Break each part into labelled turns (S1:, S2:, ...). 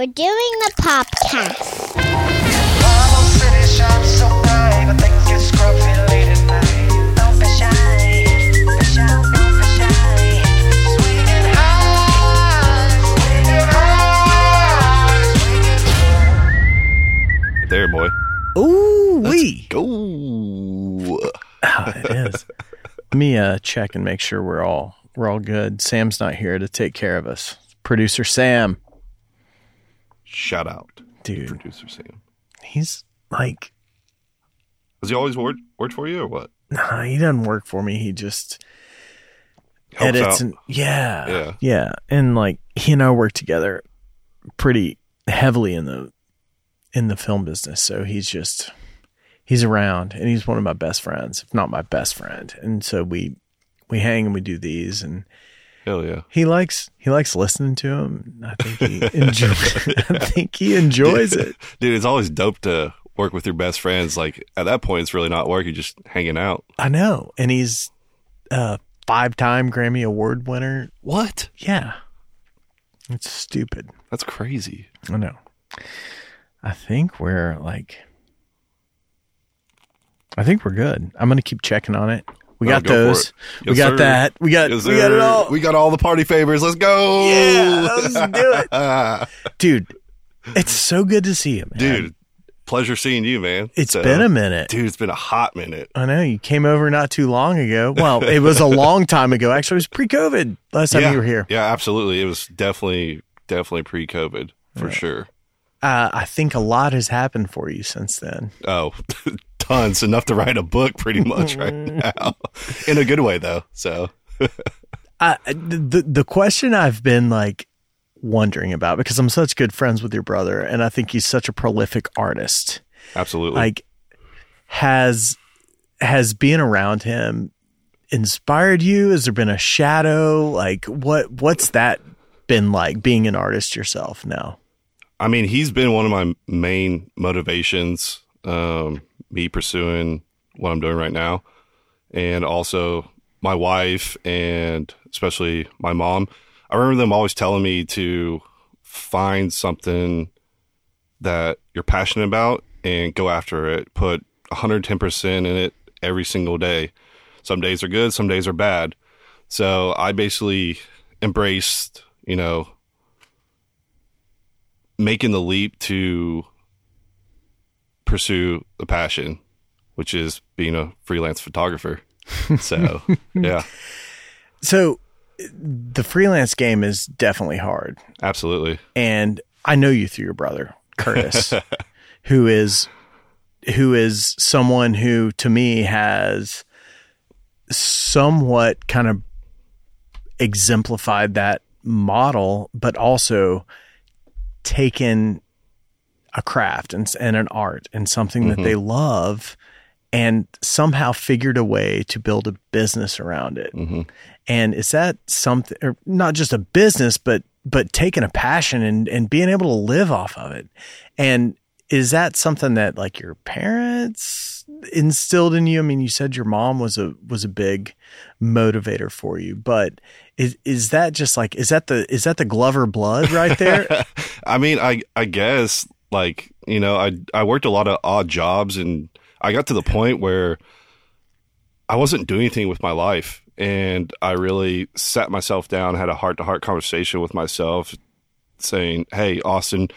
S1: We're doing the podcast.
S2: Marble City shines so bright, but things get scruffy late at night. Don't be shy, be shy, don't be shy. Swinging high, swinging high, swinging
S3: There, boy.
S4: Ooh wee.
S3: Go.
S4: Ah, it is. Let me uh, check and make sure we're all we're all good. Sam's not here to take care of us. Producer Sam,
S3: Shout out,
S4: dude,
S3: producer Sam.
S4: he's like,
S3: Has he always worked worked for you or what?
S4: nah, he doesn't work for me. He just
S3: Helps
S4: edits
S3: out.
S4: and yeah,
S3: Yeah.
S4: yeah, and like he and I work together pretty heavily in the in the film business. So he's just he's around, and he's one of my best friends, if not my best friend. And so we we hang and we do these and.
S3: Hell yeah.
S4: he likes he likes listening to him. I think he enjoy, I think he enjoys it.
S3: Dude, it's always dope to work with your best friends. Like at that point, it's really not work. You're just hanging out.
S4: I know, and he's a five time Grammy Award winner.
S3: What?
S4: Yeah, it's stupid.
S3: That's crazy.
S4: I know. I think we're like, I think we're good. I'm gonna keep checking on it. We got
S3: go
S4: those.
S3: it.
S4: we got
S3: sir.
S4: that. We got
S3: Yes,
S4: we got it all.
S3: We got all the party favors. Let's go.
S4: yeah, let's do it, dude. It's so good to see you, man.
S3: Dude, pleasure seeing you, man.
S4: It's
S3: So-
S4: been a minute.
S3: Dude, it's been a hot minute.
S4: I know you came over not too long ago. Well, it was a long time ago. Actually, it was pre-COVID last time
S3: yeah.
S4: you were here.
S3: Yeah, absolutely. It was definitely, definitely pre COVID for sure.
S4: Uh, I think a lot has happened for you since then.
S3: Oh, tons. Enough to write a book pretty much right now. In a good way, though. So,
S4: I, the the question I've been like wondering about because I'm such good friends with your brother, and I think he's such a prolific artist.
S3: absolutely.
S4: Like, has has being around him inspired you? Has there been a shadow? Like, what what's that been like being an artist yourself now?
S3: I mean, he's been one of my main motivations, um, me pursuing what I'm doing right now. And also my wife and especially my mom. I remember them always telling me to find something that you're passionate about and go after it. Put 110% in it every single day. Some days are good, some days are bad. So I basically embraced, you know, making the leap to pursue a passion, which is being a freelance photographer. So, yeah,
S4: So, the freelance game is definitely hard.
S3: absolutely.
S4: and I know you through your brother Curtis, who is who is someone who to me has somewhat kind of exemplified that model, but also taken a craft and, and an art and something that mm-hmm. they love and somehow figured a way to build a business around it. Mm-hmm. And is that something, or not just a business, but but taking a passion and and being able to live off of it? And is that something that like your parents instilled in you? I mean, you said your mom was a was a big motivator for you, but is is that just like is that the is that the Glover blood right there?
S3: I mean, I I guess like you know, I I worked a lot of odd jobs, and I got to the point where I wasn't doing anything with my life, and I really sat myself down, had a heart to heart conversation with myself, saying, "Hey, Austin,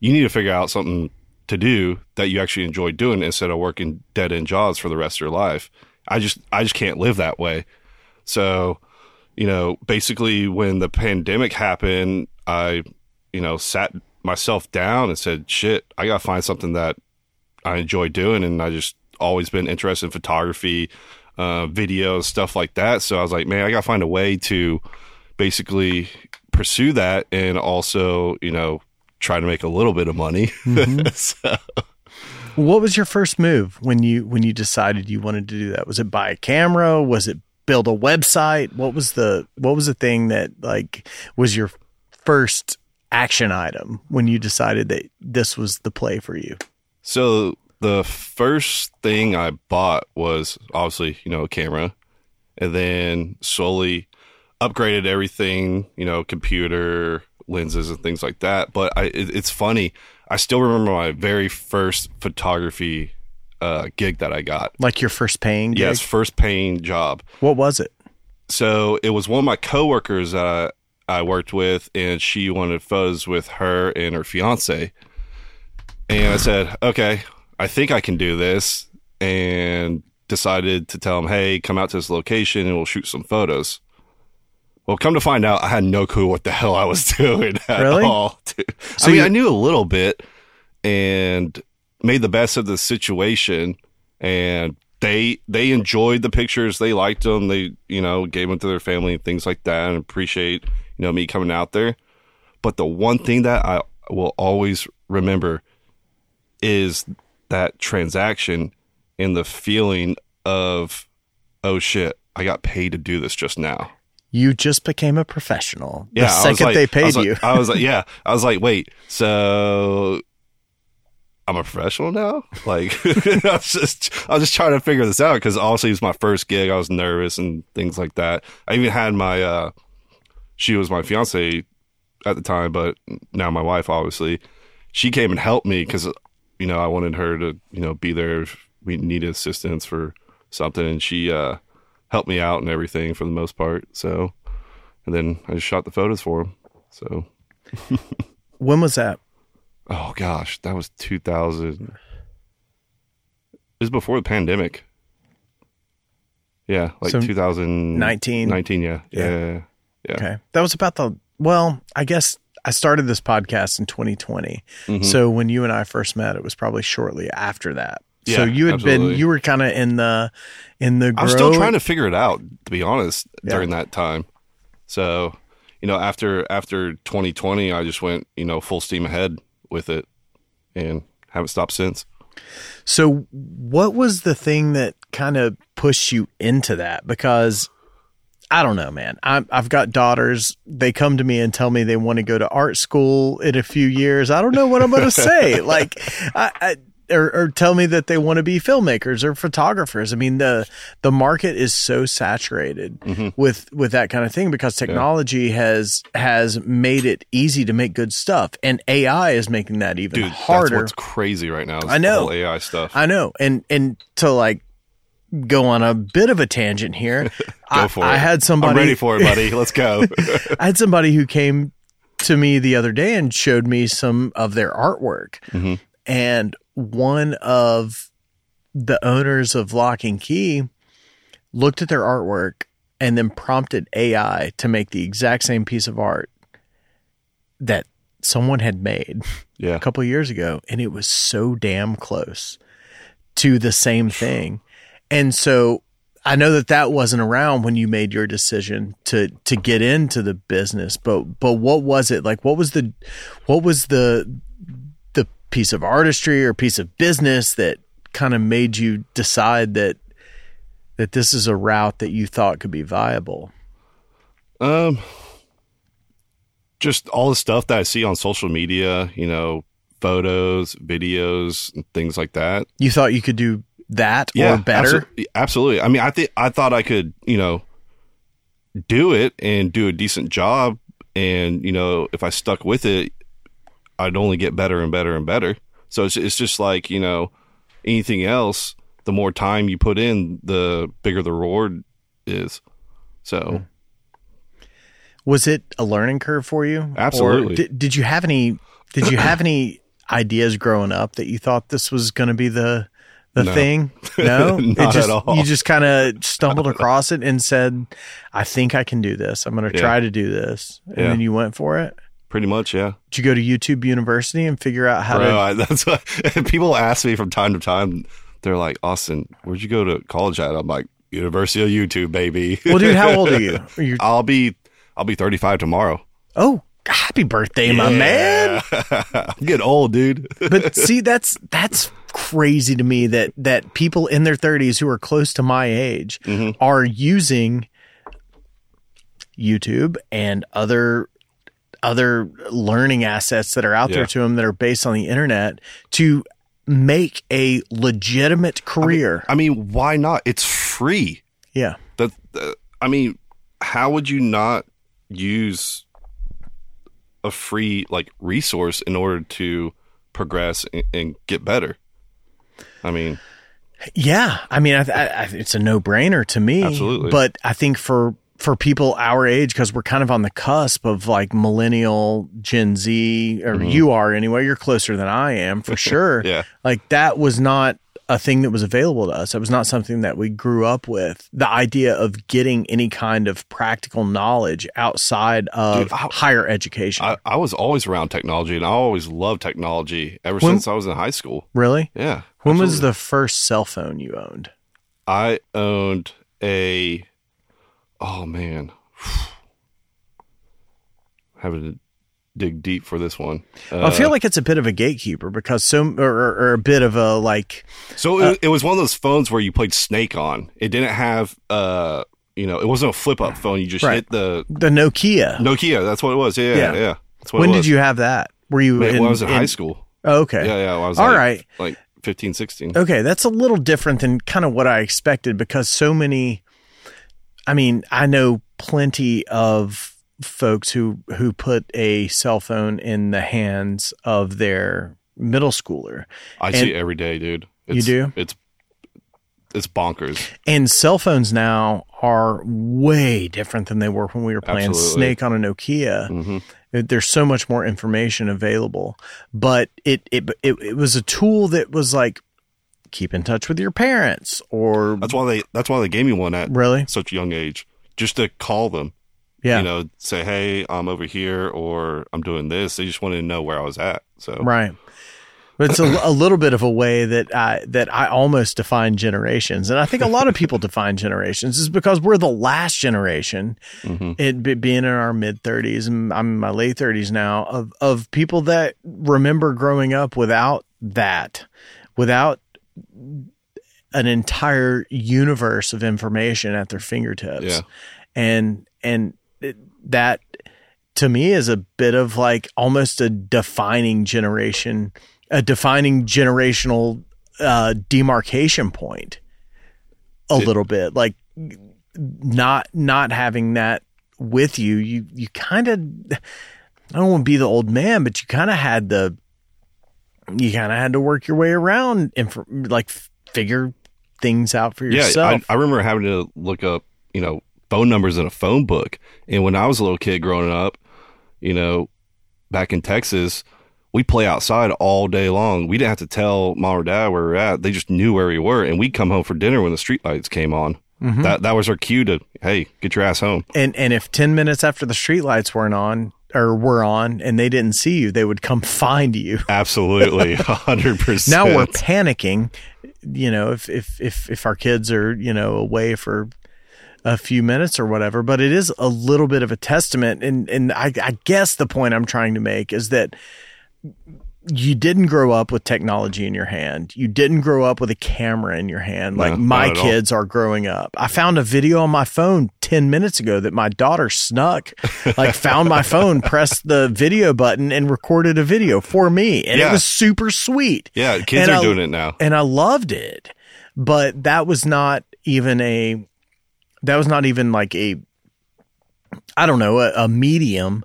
S3: you need to figure out something to do that you actually enjoy doing instead of working dead end jobs for the rest of your life. I just I just can't live that way." So, you know, basically when the pandemic happened, I, you know, sat myself down and said, shit, I got to find something that I enjoy doing. And I just always been interested in photography, uh, video, stuff like that. So I was like, man, I got to find a way to basically pursue that and also, you know, try to make a little bit of money. Mm-hmm. so,
S4: what was your first move when you when you decided you wanted to do that? Was it buy a camera? Was it build a website? What was the what was the thing that like was your first action item when you decided that this was the play for you?
S3: So the first thing I bought was obviously, you know, a camera and then slowly upgraded everything, you know, computer, lenses and things like that. But I, it, it's funny. I still remember my very first photography uh, gig that I got.
S4: Like your first paying gig?
S3: Yes, first paying job.
S4: What was it?
S3: So it was one of my coworkers that I worked with, and she wanted photos with her and her fiance. And I said, okay, I think I can do this. And decided to tell him, hey, come out to this location and we'll shoot some photos. Well, come to find out, I had no clue what the hell I was doing at
S4: Really?
S3: all. dude.
S4: So
S3: I mean,
S4: you-
S3: I knew a little bit and made the best of the situation. And they they enjoyed the pictures. They liked them. They you know gave them to their family and things like that, and appreciate you know me coming out there. But the one thing that I will always remember is that transaction and the feeling of oh shit, I got paid to do this just now.
S4: You just became a professional. The
S3: Yeah, I
S4: second
S3: like-
S4: they
S3: I
S4: paid
S3: like-
S4: you.
S3: I was like, yeah, I was like, wait, so I'm a professional now? Like, I was just, I was just trying to figure this out because obviously it was my first gig. I was nervous and things like that. I even had my, uh, she was my fiance at the time, but now my wife, obviously, she came and helped me because, you know, I wanted her to, you know, be there if we needed assistance for something. And she, uh, helped me out and everything for the most part. So, and then I just shot the photos for him. So,
S4: when was that?
S3: oh gosh, that was 2000. It was before the pandemic. Yeah, like
S4: So
S3: 2019.
S4: 19?
S3: 19, yeah.
S4: Yeah.
S3: Yeah. Yeah.
S4: Okay. That was about the, well, I guess I started this podcast in 2020.
S3: Mhm.
S4: So when you and I first met, it was probably shortly after that. So you had been, you were kind of in the, in the,
S3: I was still trying to figure it out, to be honest,
S4: Yeah.
S3: during that time. So, you know, after after 2020, I just went, you know, full steam ahead with it and haven't stopped since.
S4: So, what was the thing that kind of pushed you into that? Because I don't know, man. I'm, I've got daughters. They come to me and tell me they want to go to art school in a few years. I don't know what I'm going to say. Like, I, I or, or tell me that they want to be filmmakers or photographers. I mean the the market is so saturated with with that kind of thing because technology has has made it easy to make good stuff, and AI is making that even
S3: Dude,
S4: harder.
S3: that's what's crazy right now.
S4: I know.
S3: AI stuff.
S4: I know, and and to like go on a bit of a tangent here.
S3: Go
S4: I,
S3: for
S4: I
S3: it.
S4: had somebody.
S3: I'm ready for it, buddy. Let's go.
S4: I had somebody who came to me the other day and showed me some of their artwork,
S3: Mhm.
S4: and one of the owners of Lock and Key looked at their artwork and then prompted AI to make the exact same piece of art that someone had made
S3: yeah.
S4: a couple years ago, and it was so damn close to the same thing. And so I know that that wasn't around when you made your decision to to get into the business, but but what was it like? What was the what was the piece of artistry or piece of business that kind of made you decide that that this is a route that you thought could be viable?
S3: Um, just all the stuff that I see on social media, you know, photos, videos, and things like that.
S4: You thought you could do that
S3: Yeah,
S4: or better?
S3: abso- absolutely. I mean, I think I thought I could, you know, do it and do a decent job, and you know, if I stuck with it, I'd only get better and better and better. So it's it's just like you know, anything else. The more time you put in, the bigger the reward is. So hmm.
S4: Was it a learning curve for you? Or
S3: Absolutely.
S4: did, did you have any? Did you have any ideas growing up that you thought this was going to be the the
S3: No.
S4: thing? No,
S3: Not
S4: just,
S3: at all.
S4: You just kind of stumbled across it and said, "I think I can do this. I'm going to
S3: Yeah.
S4: try to do this," and
S3: Yeah.
S4: then you went for it.
S3: Pretty much, yeah.
S4: Did you go to YouTube University and figure out how
S3: Bro,
S4: to?
S3: I, that's what people ask me from time to time. They're like, Austin, where'd you go to college at? I'm like, University of YouTube, baby.
S4: Well, dude, how old are you? Are you
S3: I'll be I'll be 35 tomorrow.
S4: oh, happy birthday, my man!
S3: I'm getting old, dude.
S4: but see that's that's crazy to me that that people in their 30s who are close to my age
S3: Mm-hmm.
S4: are using YouTube and other other learning assets that are out
S3: Yeah.
S4: there to them that are based on the internet to make a legitimate career.
S3: I mean, why not? It's free.
S4: yeah.
S3: That uh, I mean, how would you not use a free like resource in order to progress and, and get better. I mean,
S4: Yeah, I mean, I, I, I- it's a no-brainer to me.
S3: Absolutely.
S4: But I think for for people our age, because we're kind of on the cusp of like millennial, Gen Z, or mm-hmm. you are anyway. You're closer than I am for sure.
S3: Yeah.
S4: like that was not a thing that was available to us. It was not something that we grew up with. The idea of getting any kind of practical knowledge outside of
S3: Dude, I-
S4: higher education.
S3: I, I was always around technology and I always loved technology ever
S4: When-
S3: since I was in high school.
S4: really?
S3: Yeah.
S4: When was the first cell phone you owned?
S3: I owned a oh man. Having to dig deep for this one. Uh,
S4: I feel like it's a bit of a gatekeeper because so, or, or, or a bit of a like,
S3: So it, it was one of those phones where you played Snake on. It didn't have uh you know, it wasn't a flip up phone. You just
S4: Right.
S3: hit the
S4: the Nokia.
S3: Nokia. That's what it was. Yeah,
S4: Yeah.
S3: yeah. yeah. That's what
S4: when did you have that? Were you
S3: When
S4: in,
S3: I was in,
S4: in-
S3: high school.
S4: Oh, okay.
S3: Yeah, yeah. I was
S4: All
S3: like,
S4: right.
S3: like 15, 16.
S4: Okay, that's a little different than kind of what I expected because so many I mean, I know plenty of folks who who put a cell phone in the hands of their middle schooler.
S3: I
S4: and-
S3: see it every day, dude.
S4: You
S3: It's,
S4: do?
S3: It's it's bonkers.
S4: And cell phones now are way different than they were when we were playing
S3: Absolutely.
S4: Snake on a Nokia.
S3: hmm
S4: There's so much more information available, but it, it it it was a tool that was like keep in touch with your parents or
S3: That's why they that's why they gave me one at
S4: really
S3: such a young age, just to call them.
S4: yeah
S3: You know, say, hey, I'm over here, or I'm doing this. They just wanted to know where I was at. So
S4: right. But it's a, a little bit of a way that I that I almost define generations, and I think a lot of people define generations is because we're the last generation
S3: mhm.
S4: it be, being in our mid 30s and I'm in my late 30s now of of people that remember growing up without that without an entire universe of information at their fingertips
S3: Yeah.
S4: and and it, that to me is a bit of like almost a defining generation a defining generational uh demarcation point a
S3: It-
S4: little bit like not not having that with you you you kind of I don't want to be the old man but you kind of had the you kind of had to work your way around and for, like figure things out for
S3: Yeah,
S4: yourself
S3: I, I remember having to look up, you know, phone numbers in a phone book. And when I was a little kid growing up, you know, back in Texas, we play outside all day long. We didn't have to tell mom or dad where we were at. They just knew where we were, and we'd come home for dinner when the streetlights came on.
S4: Mm-hmm.
S3: That that was our cue to, hey, get your ass home.
S4: and and if 10 minutes after the streetlights weren't on or were on and they didn't see you they would come find you
S3: Absolutely, hundred percent.
S4: now we're panicking you know if if if if our kids are you know away for a few minutes or whatever but it is a little bit of a testament and and I, I guess the point i'm trying to make is that you didn't grow up with technology in your hand. You didn't grow up with a camera in your hand like
S3: No,
S4: my
S3: at all.
S4: kids are growing up. I found a video on my phone 10 minutes ago that my daughter snuck, like found my phone, pressed the video button and recorded a video for me. And it was super sweet.
S3: yeah, kids
S4: And
S3: are
S4: I-
S3: doing it now.
S4: And I loved it. But that was not even a that was not even like a I don't know, a, a medium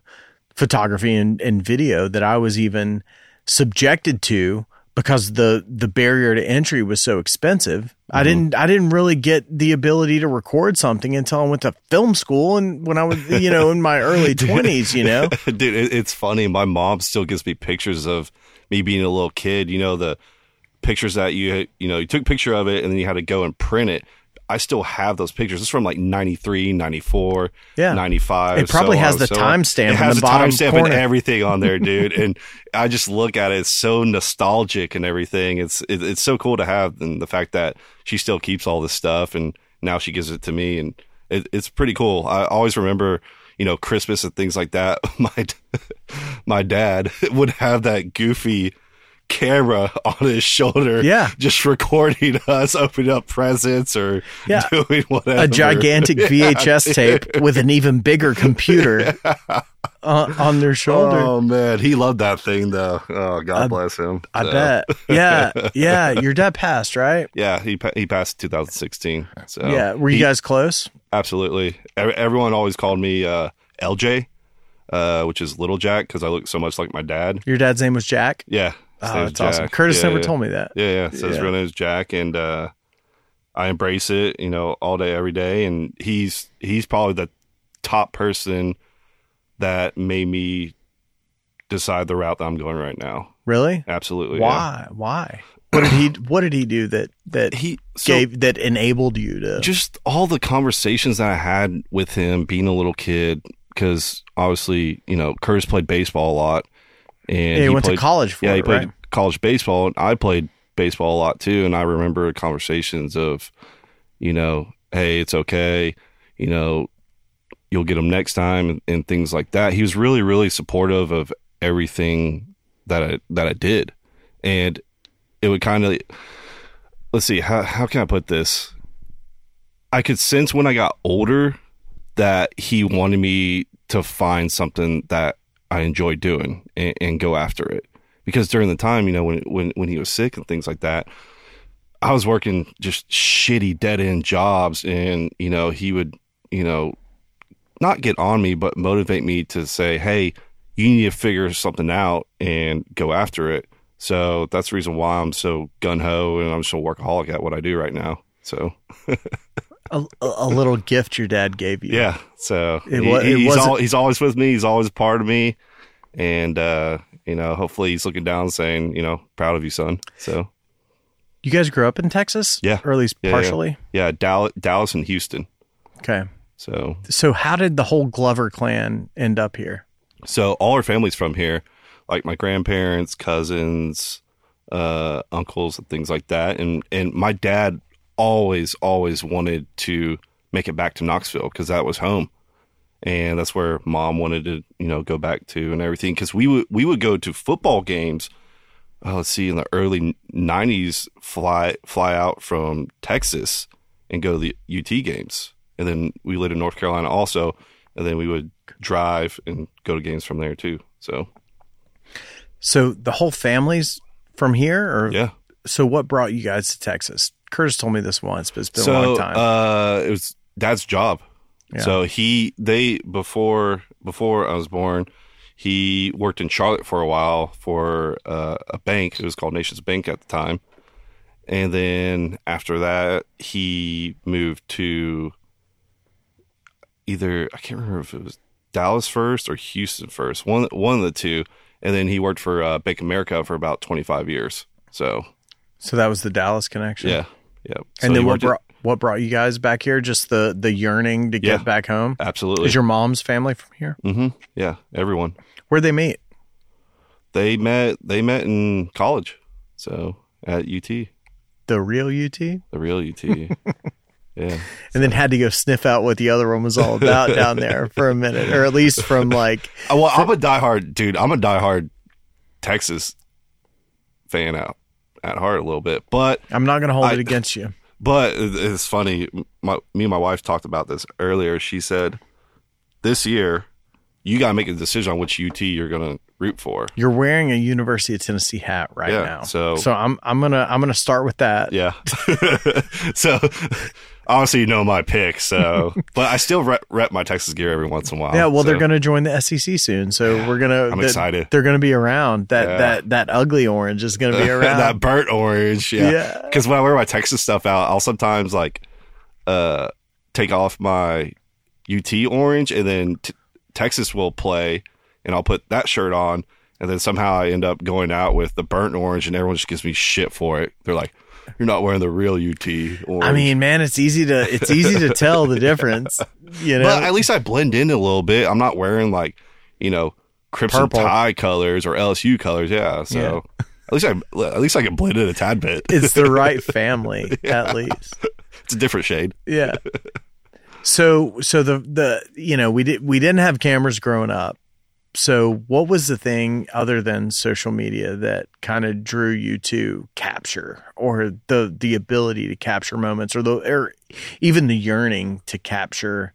S4: photography and, and video that I was even subjected to because the the barrier to entry was so expensive. I mm-hmm. didn't I didn't really get the ability to record something until I went to film school and when I was you know in my early twenties, you know.
S3: Dude, it, it's funny. My mom still gives me pictures of me being a little kid. You know the pictures that you you know you took a picture of it and then you had to go and print it. I still have those pictures. It's from like 93, 94,
S4: Yeah.
S3: 95.
S4: It probably
S3: so
S4: has
S3: on,
S4: the
S3: so on.
S4: timestamp
S3: It
S4: in
S3: has
S4: the
S3: the
S4: bottom
S3: timestamp and everything on there, dude. and I just look at it. It's so nostalgic and everything. It's it, it's so cool to have, and the fact that she still keeps all this stuff, and now she gives it to me, and it, it's pretty cool. I always remember, you know, Christmas and things like that. My my dad would have that goofy camera on his shoulder,
S4: Yeah.
S3: just recording us opening up presents or
S4: Yeah.
S3: doing whatever.
S4: a gigantic VHS tape with an even bigger computer on, on their shoulder.
S3: Oh man, he loved that thing though. Oh, God
S4: I-
S3: bless him.
S4: I
S3: So,
S4: bet. Yeah, yeah. Your dad passed, right?
S3: Yeah, he he passed in 2016. So
S4: yeah. Were you
S3: he-
S4: guys close?
S3: absolutely? Everyone always called me uh, LJ. uh, which is Little Jack because I look so much like my dad.
S4: Your dad's name was Jack.
S3: Yeah, his
S4: Oh, that's awesome. Curtis
S3: Yeah,
S4: never
S3: yeah.
S4: told me that.
S3: Yeah, yeah. So his real name is Jack, and uh, I embrace it, you know, all day, every day. And he's he's probably the top person that made me decide the route that I'm going right now.
S4: Really?
S3: Absolutely. yeah.
S4: Why? Why? What did he What did he do that that
S3: He so
S4: gave that enabled you to?
S3: just all the conversations that I had with him being a little kid, because obviously, you know, Curtis played baseball a lot, and
S4: Yeah, he went to
S3: played-
S4: college for
S3: yeah, he
S4: it,
S3: played
S4: right?
S3: college baseball, and I played baseball a lot too. And I remember conversations of, you know, hey, it's okay, you know, you'll get them next time, and, and things like that. He was really, really supportive of everything that I that I did, and it would kind of let's see how how can I put this. I could sense when I got older that he wanted me to find something that I enjoy doing and, and go after it. Because during the time, you know, when when when he was sick and things like that, I was working just shitty dead end jobs, and you know, he would, you know, not get on me, but motivate me to say, "Hey, you need to figure something out and go after it." So that's the reason why I'm so gun ho and I'm so workaholic at what I do right now. So
S4: a, a- little gift your dad gave you.
S3: yeah, so
S4: It
S3: he-
S4: it
S3: he's
S4: wasn't-
S3: he's always with me. He's always part of me, and uh, you know, hopefully, he's looking down, saying, you know, proud of you, son. So
S4: You guys grew up in Texas?
S3: Yeah.
S4: Or at least
S3: Yeah, yeah.
S4: partially?
S3: yeah, Dallas, Dallas and Houston.
S4: Okay.
S3: So
S4: So how did the whole Glover clan end up here?
S3: so all our family's from here, like my grandparents, cousins, uh, uncles, and things like that. And and my dad always always wanted to make it back to Knoxville because that was home, and that's where mom wanted to you know go back to and everything. Because we would we would go to football games. Oh, let's see, in the early '90s, fly fly out from Texas and go to the UT games, and then we lived in North Carolina also, and then we would drive and go to games from there too. So
S4: So the whole family's from here or
S3: yeah,
S4: so what brought you guys to Texas? Curtis told me this once, but it's been a long time.
S3: uh, it was dad's job.
S4: Yeah.
S3: So he they before before I was born, he worked in Charlotte for a while for uh, a bank. It was called Nations Bank at the time, and then after that he moved to either I can't remember if it was Dallas first or Houston first, one one of the two. And then he worked for uh, Bank America for about twenty five years. So
S4: so that was the Dallas connection.
S3: yeah, yeah. So
S4: And then what brought what brought you guys back here? Just the the yearning to
S3: Yeah.
S4: get back home.
S3: absolutely
S4: Is your mom's family from here?
S3: Mm-hmm. Yeah, everyone.
S4: Where'd they meet?
S3: They met. They met in college, so at UT, the
S4: real UT, The
S3: real UT. yeah, And
S4: then had to go sniff out what the other one was all about down there for a minute, or at least from like
S3: well, I'm a diehard dude. I'm a diehard Texas fan out at heart a little bit, but
S4: I'm not going to hold
S3: I-
S4: it against you.
S3: but it's funny. My me and my wife talked about this earlier. She said this year you got to make a decision on which UT you're going to root for.
S4: You're wearing a University of Tennessee hat right
S3: Yeah,
S4: now,
S3: so-
S4: so I'm I'm gonna I'm gonna start with that.
S3: Yeah. so obviously you know my pick. So, but I still rep, rep my Texas gear every once in a while.
S4: Yeah, well, they're going to join the SEC soon, so we're gonna.
S3: I'm
S4: that-
S3: excited.
S4: They're going to be around. That
S3: Yeah.
S4: that that ugly orange is going to be around.
S3: that burnt orange. Yeah.
S4: Yeah.
S3: Because when I wear my Texas stuff out, I'll sometimes like uh take off my UT orange, and then t- Texas will play, and I'll put that shirt on, and then somehow I end up going out with the burnt orange, and everyone just gives me shit for it. They're like, "You're not wearing the real UT orange."
S4: I mean, man, it's easy to it's easy to tell the difference. You know,
S3: But at least I blend in a little bit. I'm not wearing like, you know, Crimson
S4: Purple.
S3: Tide colors or LSU colors. Yeah. So at least I at least I can blend in a tad bit.
S4: it's the right family at least.
S3: It's a different shade.
S4: Yeah. So so the the you know we did we didn't have cameras growing up. So what was the thing other than social media that kind of drew you to capture or the the ability to capture moments or the or even the yearning to capture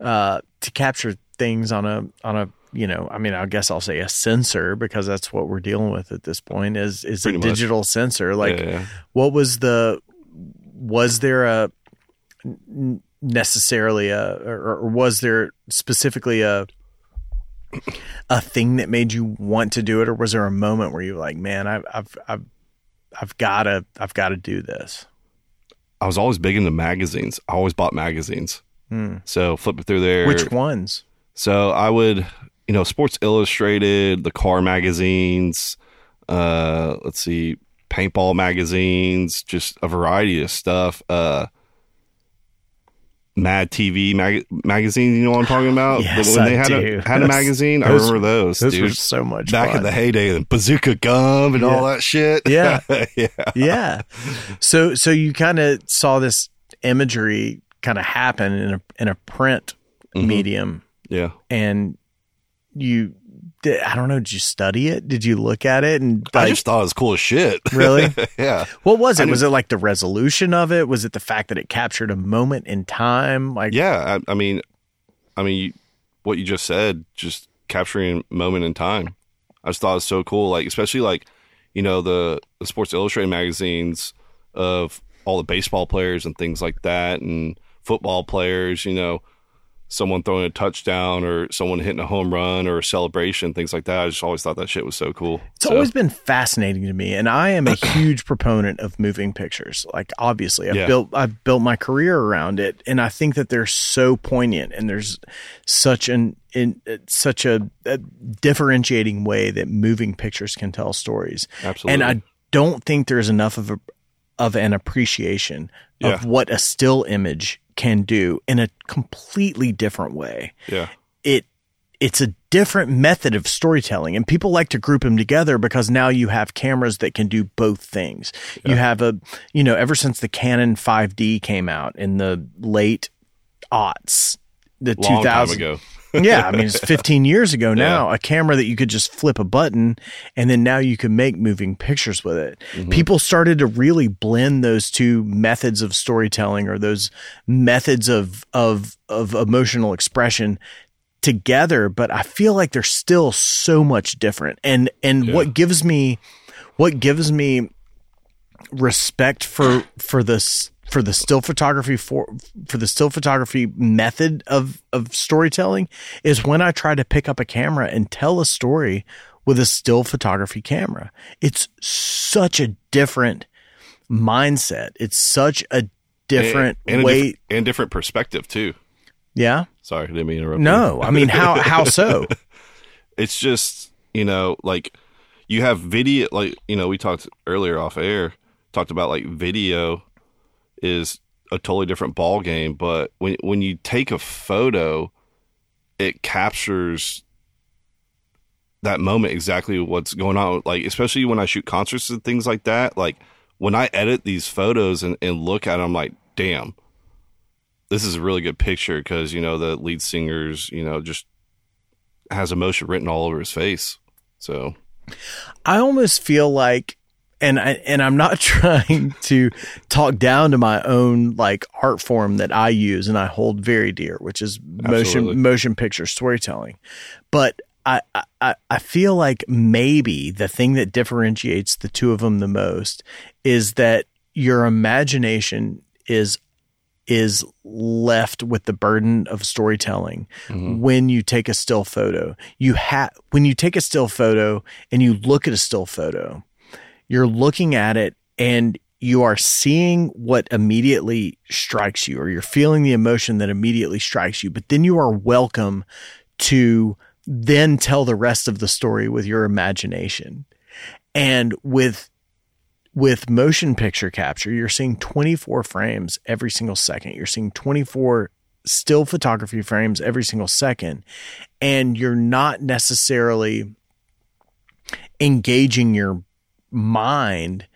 S4: uh to capture things on a on a you know I mean I guess I'll say a sensor because that's what we're dealing with at this point is is a
S3: much.
S4: digital sensor like
S3: yeah, yeah.
S4: what was the was there a necessarily a or, or was there specifically a a thing that made you want to do it, or was there a moment where you were like, "Man, I've I've I've I've got to I've got to do this"?
S3: I was always big into magazines. I always bought magazines. So flipping through there.
S4: Which ones?
S3: So I would, you know, Sports Illustrated, the car magazines, uh, let's see, paintball magazines, just a variety of stuff. Uh, Mad TV mag- magazine, you know what I'm talking about?
S4: Yes,
S3: when they
S4: I
S3: had
S4: do.
S3: a had a
S4: Those-
S3: magazine, I remember those,
S4: Those
S3: dude.
S4: were so much
S3: Back
S4: fun.
S3: in the heyday, of Bazooka Gum and all that shit.
S4: Yeah.
S3: yeah.
S4: yeah. So so you kind of saw this imagery kind of happen in a in a print
S3: Mm-hmm.
S4: medium,
S3: Yeah.
S4: and you. Did, I don't know. Did you study it? Did you look at it and
S3: I just thought it was cool as shit.
S4: Really?
S3: yeah.
S4: what was it?
S3: knew-
S4: Was it like the resolution of it? Was it the fact that it captured a moment in time? Like
S3: Yeah, I, I mean, I mean, you, what you just said, just capturing a moment in time. I just thought it was so cool. Like, especially like, you know, the the Sports Illustrated magazines of all the baseball players and things like that, and football players. You know, someone throwing a touchdown or someone hitting a home run or a celebration, things like that. I just always thought that shit was so cool.
S4: It's
S3: So,
S4: always been fascinating to me, and I am a huge proponent of moving pictures. Like, obviously, I've
S3: Yeah.
S4: built I've built my career around it, and I think that they're so poignant, and there's such an in uh, such a, a differentiating way that moving pictures can tell stories.
S3: Absolutely.
S4: And I don't think there's enough of a of an appreciation
S3: Yeah.
S4: of what a still image can do in a completely different way
S3: yeah,
S4: it it's a different method of storytelling and people like to group them together because now you have cameras that can do both things you have a you know ever since the Canon 5D came out in the late aughts the
S3: long time
S4: 2000
S3: ago.
S4: Yeah, I mean it's 15 years ago now. A camera that you could just flip a button, and then now you can make moving pictures with it.
S3: Mm-hmm.
S4: People started to really blend those two methods of storytelling, or those methods of of of emotional expression together. But I feel like they're still so much different. And and
S3: Yeah.
S4: what gives me what gives me respect for for this for the still photography for for the still photography method of of storytelling is when I try to pick up a camera and tell a story with a still photography camera. It's such a different mindset. It's such a different
S3: and, and
S4: way.
S3: diff- and different perspective too.
S4: yeah.
S3: Sorry, I didn't mean to interrupt.
S4: No, I mean how how so?
S3: it's just you know like you have video like you know we talked earlier off air talked about like video is a totally different ball game but when when you take a photo it captures that moment exactly what's going on like especially when i shoot concerts and things like that like when i edit these photos and, and look at them i'm like damn this is a really good picture because you know the lead singers you know just has emotion written all over his face. So
S4: I almost feel like and I and I'm not trying to talk down to my own like art form that I use and I hold very dear, which is
S3: Absolutely.
S4: motion motion picture storytelling. But I, I I feel like maybe the thing that differentiates the two of them the most is that your imagination is is left with the burden of storytelling mm-hmm. when you take a still photo. You have when you take a still photo and you look at a still photo, you're looking at it and you are seeing what immediately strikes you or you're feeling the emotion that immediately strikes you, but then you are welcome to then tell the rest of the story with your imagination. And with with motion picture capture, you're seeing 24 frames every single second. You're seeing 24 still photography frames every single second. And you're not necessarily engaging your mind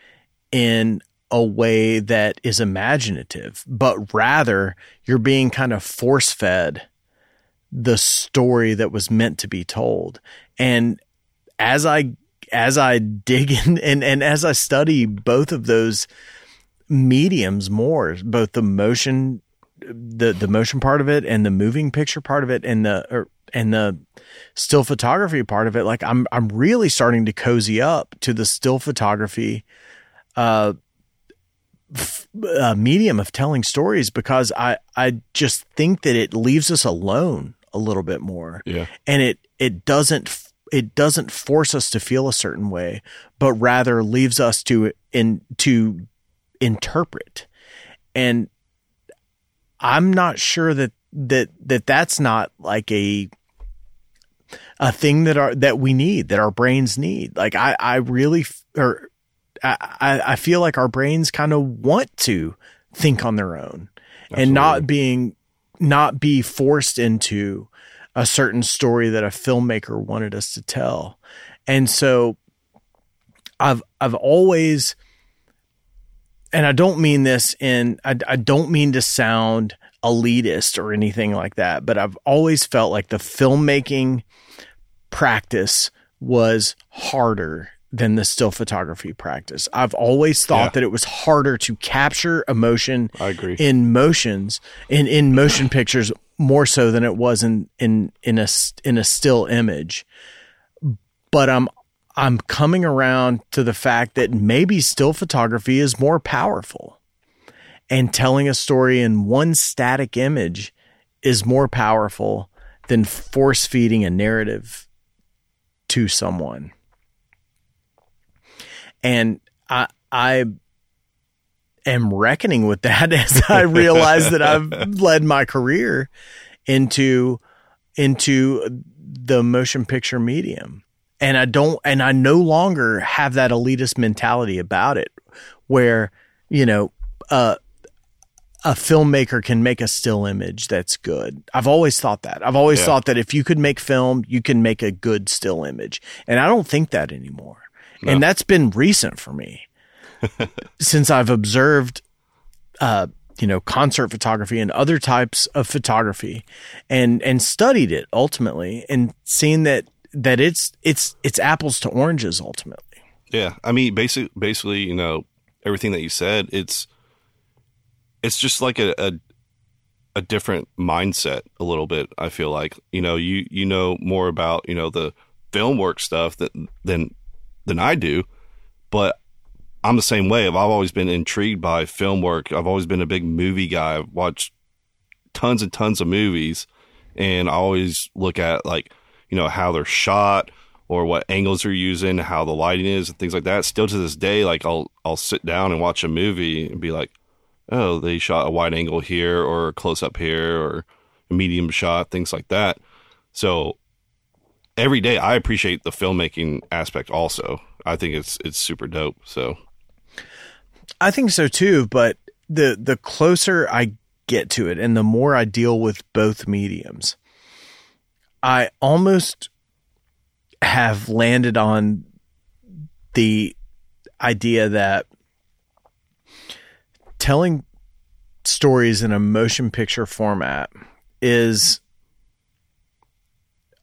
S4: in a way that is imaginative, but rather you're being kind of force fed the story that was meant to be told. And as I as I dig in and, and as I study both of those mediums more, both the motion the the motion part of it and the moving picture part of it and the or, and the still photography part of it, like I'm I'm really starting to cozy up to the still photography uh, f- uh medium of telling stories because I I just think that it leaves us alone a little bit more
S3: yeah,
S4: and it it doesn't it doesn't force us to feel a certain way, but rather leaves us to in to interpret. And I'm not sure that that that that's not like a a thing that our that we need that our brains need. Like I I really f- or I I feel like our brains kind of want to think on their own and not being not be forced into a certain story that a filmmaker wanted us to tell. And so I've I've always and I don't mean this in I, I don't mean to sound elitist or anything like that, but I've always felt like the filmmaking practice was harder than the still photography practice. I've always thought
S3: Yeah.
S4: that it was harder to capture emotion
S3: I agree.
S4: in motions in in motion pictures more so than it was in in in a in a still image. But I'm I'm coming around to the fact that maybe still photography is more powerful. And telling a story in one static image is more powerful than force feeding a narrative to someone. And I I am reckoning with that as I realize that I've led my career into into the motion picture medium. And I don't and I no longer have that elitist mentality about it where, you know, uh a filmmaker can make a still image that's good. I've always thought that. I've always
S3: Yeah.
S4: thought that if you could make film, you can make a good still image. And I don't think that anymore. And that's been recent for me since I've observed, uh, you know, concert photography and other types of photography, and and studied it ultimately, and seen that that it's it's it's apples to oranges ultimately.
S3: Yeah, I mean, basically, basically, you know, everything that you said, it's it's just like a, a a different mindset a little bit. I feel like you know you you know more about you know the film work stuff that than than I do, but I'm the same way. I've always been intrigued by film work. I've always been a big movie guy. I've watched tons and tons of movies, and I always look at like you know how they're shot or what angles they're using, how the lighting is, and things like that. Still to this day, like I'll I'll sit down and watch a movie and be like, oh, they shot a wide angle here or a close up here or a medium shot, things like that. So every day I appreciate the filmmaking aspect also. I think it's it's super dope. So
S4: I think so too, but the the closer I get to it and the more I deal with both mediums, I almost have landed on the idea that telling stories in a motion picture format is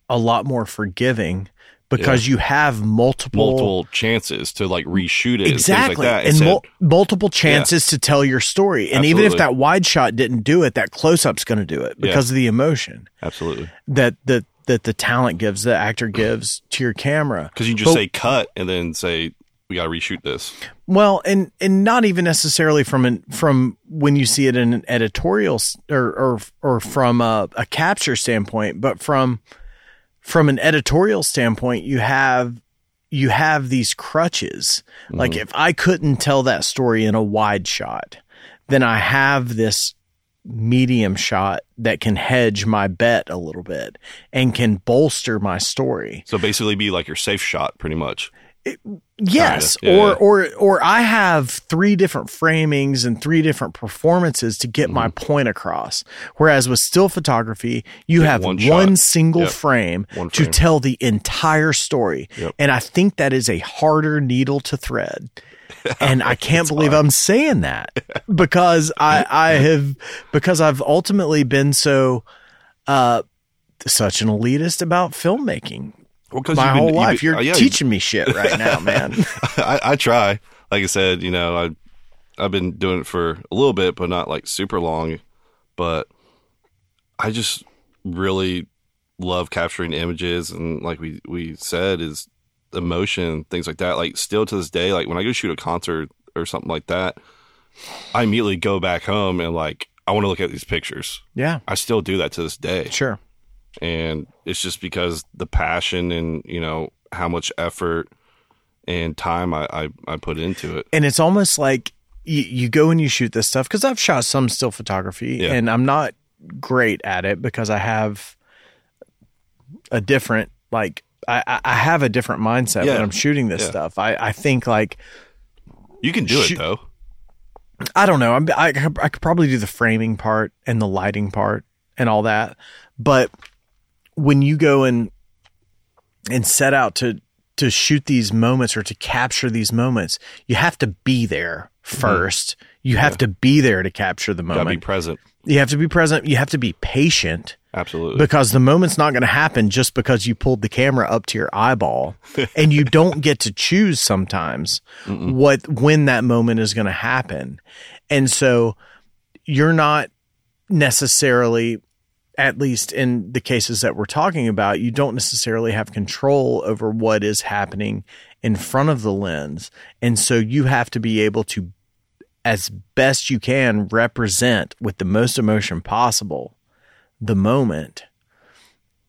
S4: a lot more forgiving because you have multiple
S3: multiple chances to like reshoot it,
S4: exactly
S3: and like that.
S4: and mul- multiple chances to tell your story. And even if that wide shot didn't do it that close-up's going to do it because of the emotion
S3: absolutely,
S4: that that that the talent gives the actor gives to your camera.
S3: Because you just
S4: But-
S3: say cut and then say we got to reshoot this.
S4: well and and not even necessarily from an from when you see it in an editorial or or or from a, a capture standpoint but from from an editorial standpoint you have you have these crutches mm-hmm. like if i couldn't tell that story in a wide shot then i have this medium shot that can hedge my bet a little bit and can bolster my story
S3: So basically, be like your safe shot, pretty much.
S4: Yes,
S3: yeah,
S4: or or or I have three different framings and three different performances to get
S3: Mm-hmm.
S4: my point across. Whereas with still photography, you
S3: Get
S4: have
S3: one
S4: one, single
S3: Yep.
S4: frame
S3: One
S4: to tell the entire story.
S3: Yep.
S4: And I think that is a harder needle to thread. And I can't believe I'm saying that because I I have because I've ultimately been so uh such an elitist about filmmaking
S3: Well, 'cause
S4: my
S3: you've been-
S4: whole
S3: you've
S4: life.
S3: been-
S4: You're
S3: uh, yeah,
S4: teaching me shit right now, man.
S3: I, I try. Like I said, you know, I I've been doing it for a little bit, but not like super long. But I just really love capturing images, and like we we said, is emotion, things like that. Like still to this day, like when I go shoot a concert or something like that, I immediately go back home and like I want to look at these pictures.
S4: yeah,
S3: I still do that to this day.
S4: sure.
S3: And it's just because the passion and you know how much effort and time I I, I put into it.
S4: and it's almost like you, you go and you shoot this stuff because I've shot some still photography
S3: Yeah.
S4: and I'm not great at it because I have a different like I, I- have a different mindset
S3: Yeah.
S4: when I'm shooting this
S3: Yeah.
S4: stuff. I, I think like
S3: You can do it though.
S4: I don't know. I'm, I I could probably do the framing part and the lighting part and all that, but when you go and and set out to to shoot these moments or to capture these moments, you have to be there mm-hmm. 1st You have to be there to capture the moment.
S3: Gotta be present.
S4: you have to be present. You have to be patient
S3: Absolutely.
S4: because the moment's not going to happen just because you pulled the camera up to your eyeball and you don't get to choose sometimes what when that moment is going to happen and so you're not necessarily at least in the cases that we're talking about you don't necessarily have control over what is happening in front of the lens and so you have to be able to as best you can represent with the most emotion possible the moment.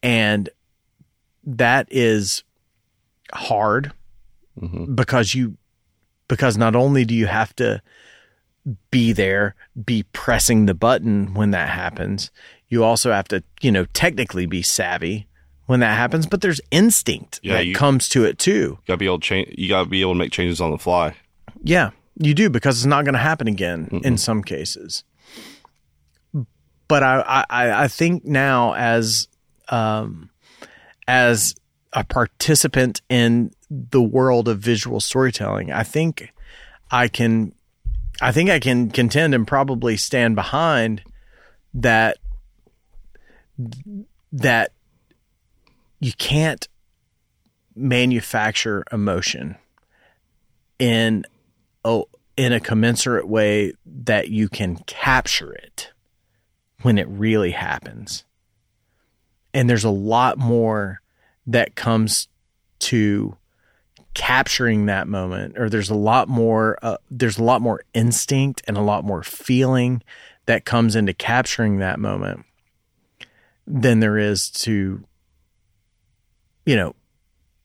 S4: And that is hard mm-hmm. because you because not only do you have to be there, be pressing the button when that happens, you also have to, you know, technically be savvy when that happens, but there's instinct
S3: Yeah,
S4: that
S3: you-
S4: comes to it too.
S3: you gotta be able to change. You gotta be able to make changes on the fly.
S4: Yeah, you do because it's not going to happen again in some cases. But I, I, I think now as um, as a participant in the world of visual storytelling, I think I can I think I can contend and probably stand behind that that you can't manufacture emotion in oh in a commensurate way that you can capture it when it really happens. And there's a lot more that comes to capturing that moment or there's a lot more uh, there's a lot more instinct and a lot more feeling that comes into capturing that moment than there is to you know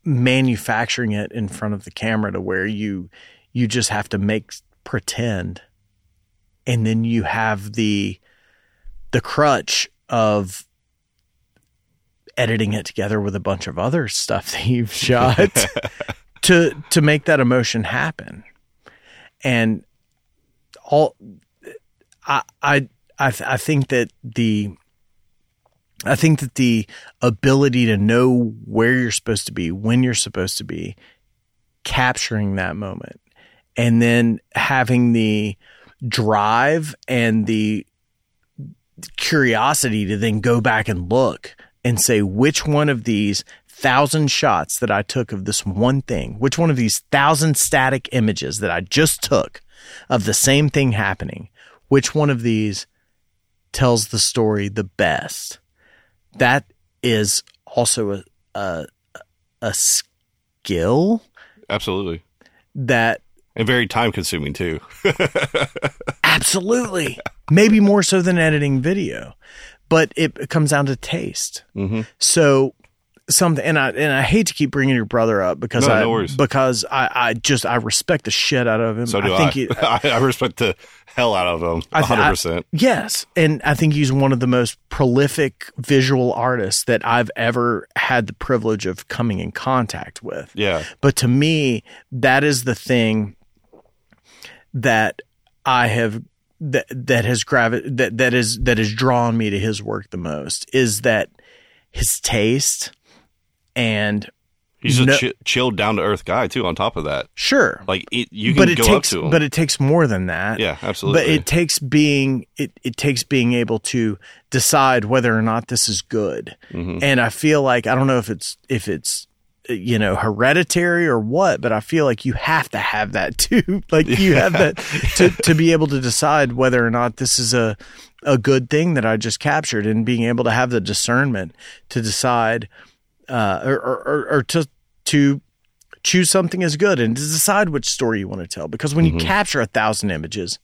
S4: manufacturing it in front of the camera to where you you just have to make pretend. And then you have the the crutch of editing it together with a bunch of other stuff that you've shot to to make that emotion happen. And all i i i, th- I think that the I think that the ability to know where you're supposed to be, when you're supposed to be, capturing that moment, and then having the drive and the curiosity to then go back and look and say which one of these thousand shots that I took of this one thing, which one of these thousand static images that I just took of the same thing happening, which one of these tells the story the best. That is also a a, a skill
S3: Absolutely.
S4: that
S3: And very time consuming too.
S4: Absolutely. Maybe more so than editing video, but it comes down to taste.
S3: Mhm.
S4: So something, and I and I hate to keep bringing your brother up because
S3: No,
S4: I
S3: no
S4: because I, I just I respect the shit out of him.
S3: So do I.
S4: think he-
S3: I, I respect the hell out of him.
S4: I th- I-
S3: 100%.
S4: Yes, and I think he's one of the most prolific visual artists that I've ever had the privilege of coming in contact with.
S3: yeah.
S4: But to me, that is the thing that I have that that has gravi- that that is that has drawn me to his work the most is that his taste and
S3: He's a
S4: No-
S3: chi- chilled, down to earth guy too. On top of that,
S4: sure,
S3: like it, you can
S4: but it
S3: go
S4: takes
S3: up to him.
S4: but it takes more than that.
S3: yeah, absolutely.
S4: But it takes being it, it takes being able to decide whether or not this is good.
S3: Mm-hmm.
S4: And I feel like I don't know if it's if it's you know hereditary or what, but I feel like you have to have that too. like you have that to to be able to decide whether or not this is a a good thing that I just captured and being able to have the discernment to decide uh or or, or, to to choose something as good and to decide which story you want to tell. Because when you capture a thousand images,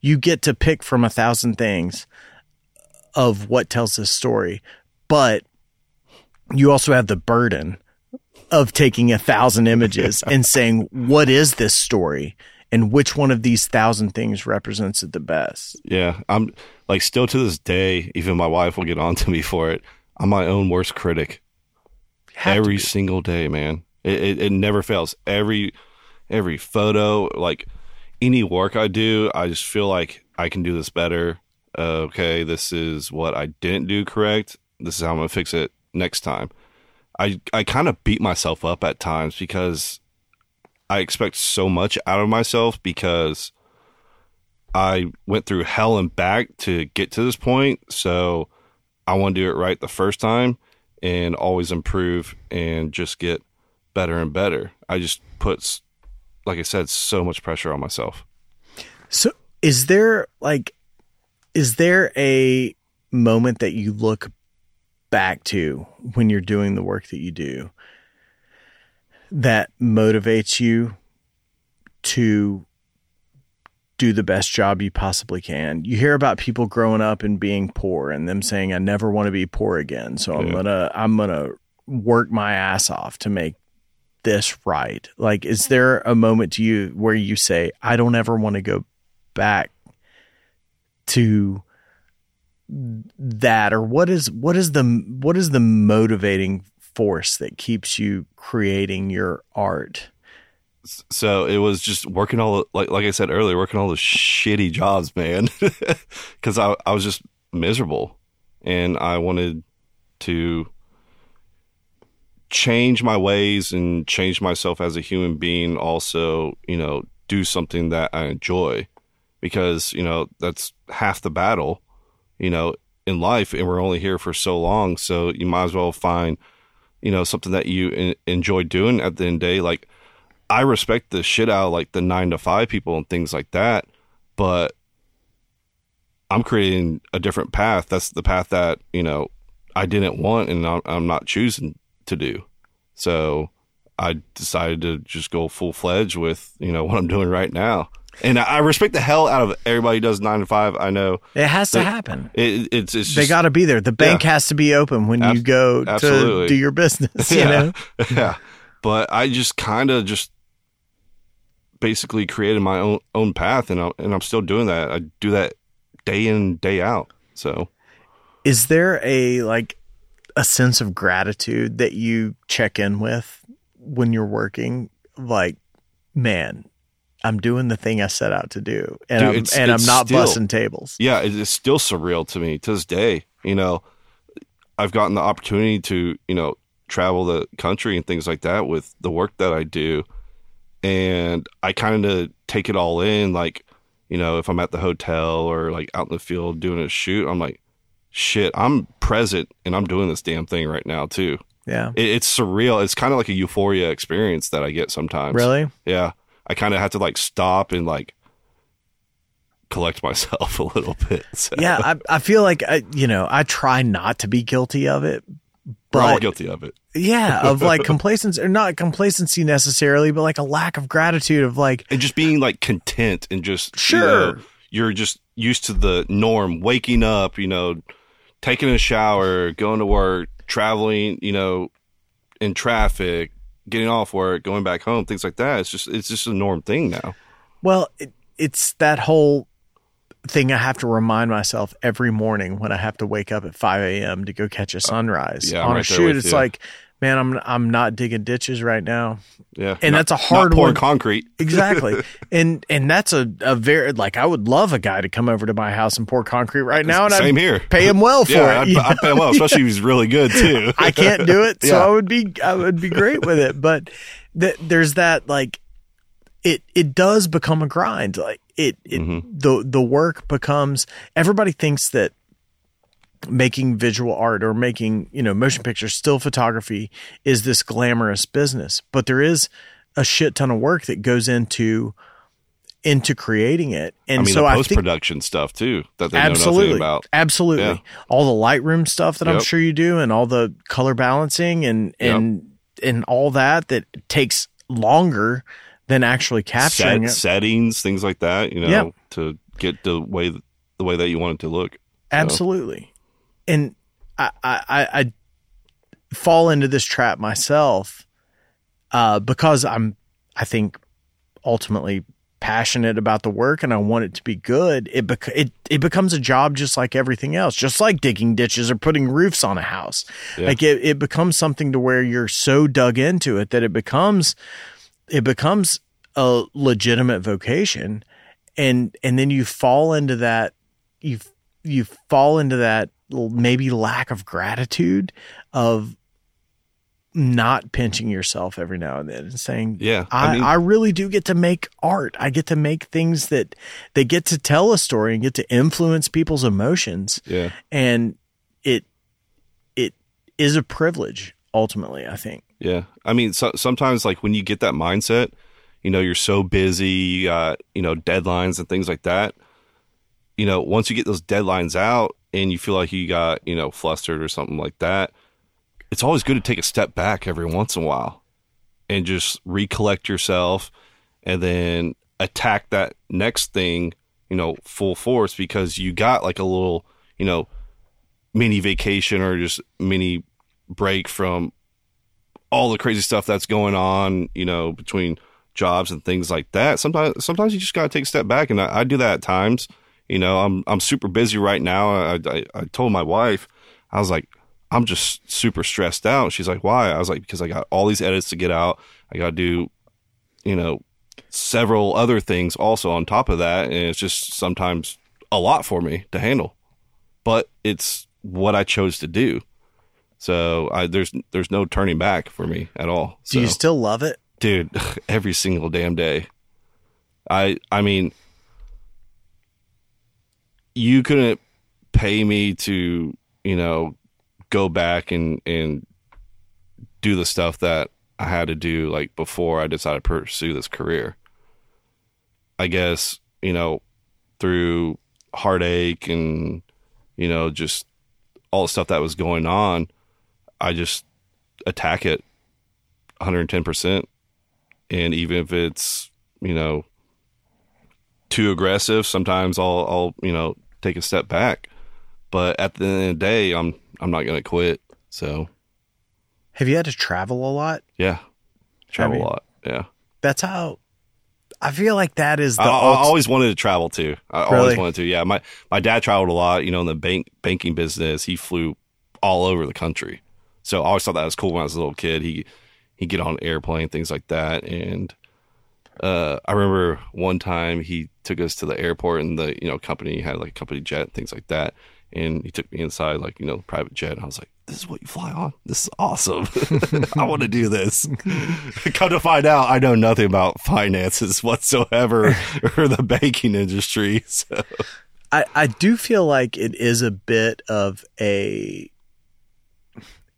S4: you get to pick from a thousand things of what tells this story. But you also have the burden of taking a thousand images and saying, what is this story? And which one of these thousand things represents it the best?
S3: Yeah, I'm like still to this day. Even my wife will get on to me for it. I'm my own worst critic every single day, man. It, it it never fails. Every every photo, like any work I do, I just feel like I can do this better. Uh, okay, this is what I didn't do correct. This is how I'm gonna fix it next time. I I kind of beat myself up at times because I expect so much out of myself because I went through hell and back to get to this point. So I want to do it right the first time and always improve and just get better and better. I just put, like I said, so much pressure on myself.
S4: So is there like is there a moment that you look back to when you're doing the work that you do that motivates you to do the best job you possibly can. You hear about people growing up and being poor and them saying I never want to be poor again. So I'm going to I'm going to work my ass off to make this right. Like is there a moment to you where you say I don't ever want to go back to that or what is what is the what is the motivating force that keeps you creating your art?
S3: So it was just working all like like I said earlier, working all the shitty jobs, man. Because I I was just miserable, and I wanted to change my ways and change myself as a human being. Also, you know, do something that I enjoy, because you know that's half the battle. You know, in life, and we're only here for so long, so you might as well find you know something that you en- enjoy doing at the end of the day, like. I respect the shit out of like the nine to five people and things like that, but I'm creating a different path. That's the path that you know I didn't want and I'm, I'm not choosing to do. So I decided to just go full fledged with you know what I'm doing right now. And I, respect the hell out of everybody who does nine to five. I know
S4: It has to happen.
S3: it, it's it's
S4: they got to be there. The bank
S3: Yeah.
S4: has to be open when you
S3: Abs-
S4: go to do your business. You
S3: yeah,
S4: know,
S3: yeah. But I just kind of just basically created my own own path, and I, and I'm still doing that. I do that day in day out. So
S4: is there a like a sense of gratitude that you check in with when you're working? Like, man, I'm doing the thing I set out to do, and
S3: Dude,
S4: I'm
S3: it's-
S4: and
S3: it's
S4: I'm not
S3: still-
S4: busting tables.
S3: yeah, it's still surreal to me to this day. You know, I've gotten the opportunity to you know travel the country and things like that with the work that I do, and I kind of take it all in. Like, you know, if I'm at the hotel or like out in the field doing a shoot, I'm like, shit, I'm present and I'm doing this damn thing right now too.
S4: Yeah,
S3: It, it's surreal. It's kind of like a euphoria experience that I get sometimes.
S4: really.
S3: Yeah. I kind of have to like stop and like collect myself a little bit. So.
S4: Yeah, I I feel like I you know I try not to be guilty of it,
S3: We're all guilty of it.
S4: yeah, of like complacency or not complacency necessarily, but like a lack of gratitude of like
S3: And just being like content and just, you
S4: Sure.
S3: know, you're just used to the norm, waking up, you know, taking a shower, going to work, traveling, you know, in traffic, getting off work, going back home, things like that. It's just, it's just a norm thing now.
S4: Well, it, it's that whole thing I have to remind myself every morning when I have to wake up at 5 a.m. to go catch a uh, sunrise
S3: yeah,
S4: on a
S3: right there
S4: shoot. It's
S3: you.
S4: like, man, I'm I'm not digging ditches right now.
S3: Yeah.
S4: And
S3: Not-
S4: that's a hard one.
S3: concrete.
S4: Exactly, and and that's a, a very like I would love a guy to come over to my house and pour concrete right now, and
S3: Same
S4: I'd
S3: here.
S4: pay him well for
S3: yeah,
S4: it.
S3: I'd pay him well, especially if he's really good too.
S4: I can't do it, so
S3: Yeah.
S4: I would be I would be great with it. But th- there's that like it it does become a grind. Like it, it
S3: Mm-hmm.
S4: the the work becomes everybody thinks that making visual art or making you know motion pictures still photography is this glamorous business but there is a shit ton of work that goes into into creating it and
S3: I mean,
S4: so
S3: the post production stuff too that they know
S4: absolutely
S3: nothing about.
S4: absolutely
S3: Yeah.
S4: all the lightroom stuff that i'm sure you do and all the color balancing and and and all that that takes longer than actually capturing
S3: Set,
S4: it
S3: settings, things like that. You know, to get the way the way that you want it to look.
S4: absolutely and I, I i I- fall into this trap myself uh, because I'm, I think, ultimately passionate about the work and I want it to be good. It bec- it it becomes a job just like everything else, just like digging ditches or putting roofs on a house.
S3: Yeah.
S4: Like it, it becomes something to where you're so dug into it that it becomes it becomes a legitimate vocation and and then you fall into that you you fall into that maybe lack of gratitude of not pinching yourself every now and then and saying
S3: Yeah,
S4: I,
S3: I mean-
S4: I really do get to make art. I get to make things that they get to tell a story and get to influence people's emotions.
S3: Yeah.
S4: and it it is a privilege ultimately i think
S3: Yeah. I mean, so, sometimes like when you get that mindset, you know, you're so busy, you got, you know, deadlines and things like that. You know, once you get those deadlines out and you feel like you got, you know, flustered or something like that, it's always good to take a step back every once in a while and just recollect yourself and then attack that next thing, you know, full force because you got like a little, you know, mini vacation or just mini break from all the crazy stuff that's going on, you know, between jobs and things like that. Sometimes, sometimes you just got to take a step back, and I, I do that at times. You know, I'm I'm super busy right now. I, I I told my wife, I was like, I'm just super stressed out. She's like, why? I was like, because I got all these edits to get out. I got to do, you know, several other things also on top of that, and it's just sometimes a lot for me to handle. But it's what I chose to do. So I, there's there's no turning back for me at all.
S4: do you still love it
S3: dude? Every single damn day. I I mean, you couldn't pay me to you know go back and and do the stuff that I had to do like before I decided to pursue this career. I guess you know through heartache and you know just all the stuff that was going on I just attack it 110%. And even if it's, you know, too aggressive, sometimes I'll, I'll, you know, take a step back. But at the end of the day, I'm, I'm not going to quit. So
S4: have you had to travel a lot
S3: yeah, travel a lot. Yeah.
S4: that's how i feel like that is the
S3: I, I always wanted to travel too. I
S4: Really?
S3: always wanted to. Yeah. My, my dad traveled a lot, you know, in the bank, banking business. He flew all over the country. So I always thought that was cool when I was a little kid. He, he'd get on an airplane, things like that. And, uh, I remember one time he took us to the airport and the, you know, company had like a company jet, things like that. And he took me inside, like, you know, private jet. And I was like, this is what you fly on. This is awesome. I want to do this. Come to find out, I know nothing about finances whatsoever or the banking industry. So,
S4: I, I do feel like it is a bit of a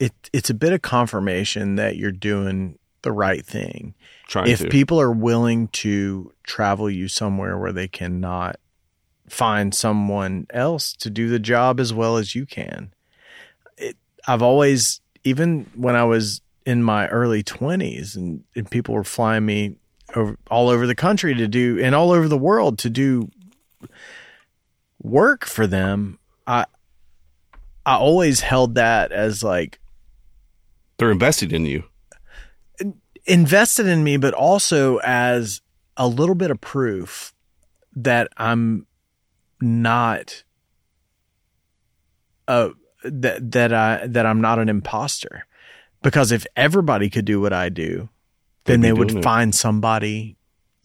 S4: it it's a bit of confirmation that you're doing the right thing.
S3: trying
S4: if
S3: to.
S4: people are willing to travel you somewhere where they cannot find someone else to do the job as well as you can. It, I've always even when I was in my early 20s and, and people were flying me over, all over the country to do and all over the world to do work for them i i always held that as like
S3: They're invested in you.
S4: invested in me but also as a little bit of proof that i'm not uh that that i that i'm not an imposter because if everybody could do what i do then
S3: They'd
S4: they would
S3: doing it.
S4: find somebody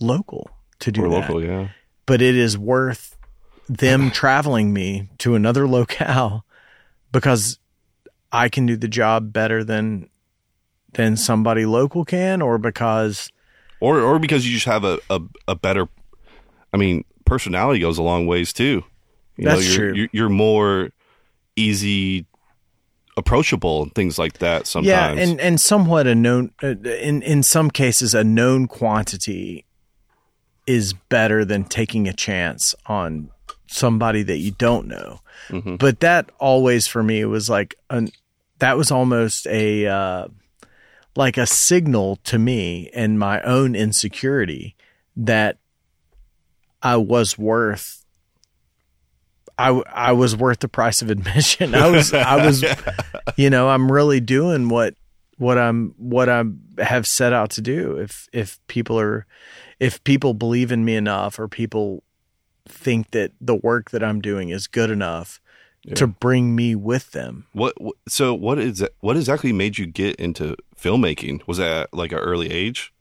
S4: local to do
S3: Or
S4: that
S3: local, yeah.
S4: but it is worth them traveling me to another locale because I can do the job better than than somebody local can or because
S3: Or or because you just have a, a, a better I mean, personality goes a long ways too. You
S4: That's
S3: know, you're,
S4: true.
S3: You're, you're more easy approachable and things like that sometimes.
S4: yeah and and somewhat a known uh, in in some cases a known quantity is better than taking a chance on somebody that you don't know
S3: Mhm.
S4: but that always for me was like an that was almost a uh like a signal to me and my own insecurity that I was worth I I was worth the price of admission. I was I was you know, I'm really doing what what I'm what I have set out to do. If if people are if people believe in me enough or people think that the work that I'm doing is good enough to bring me with them.
S3: What, so what is that, what exactly made you get into filmmaking? Was that at, like an early age?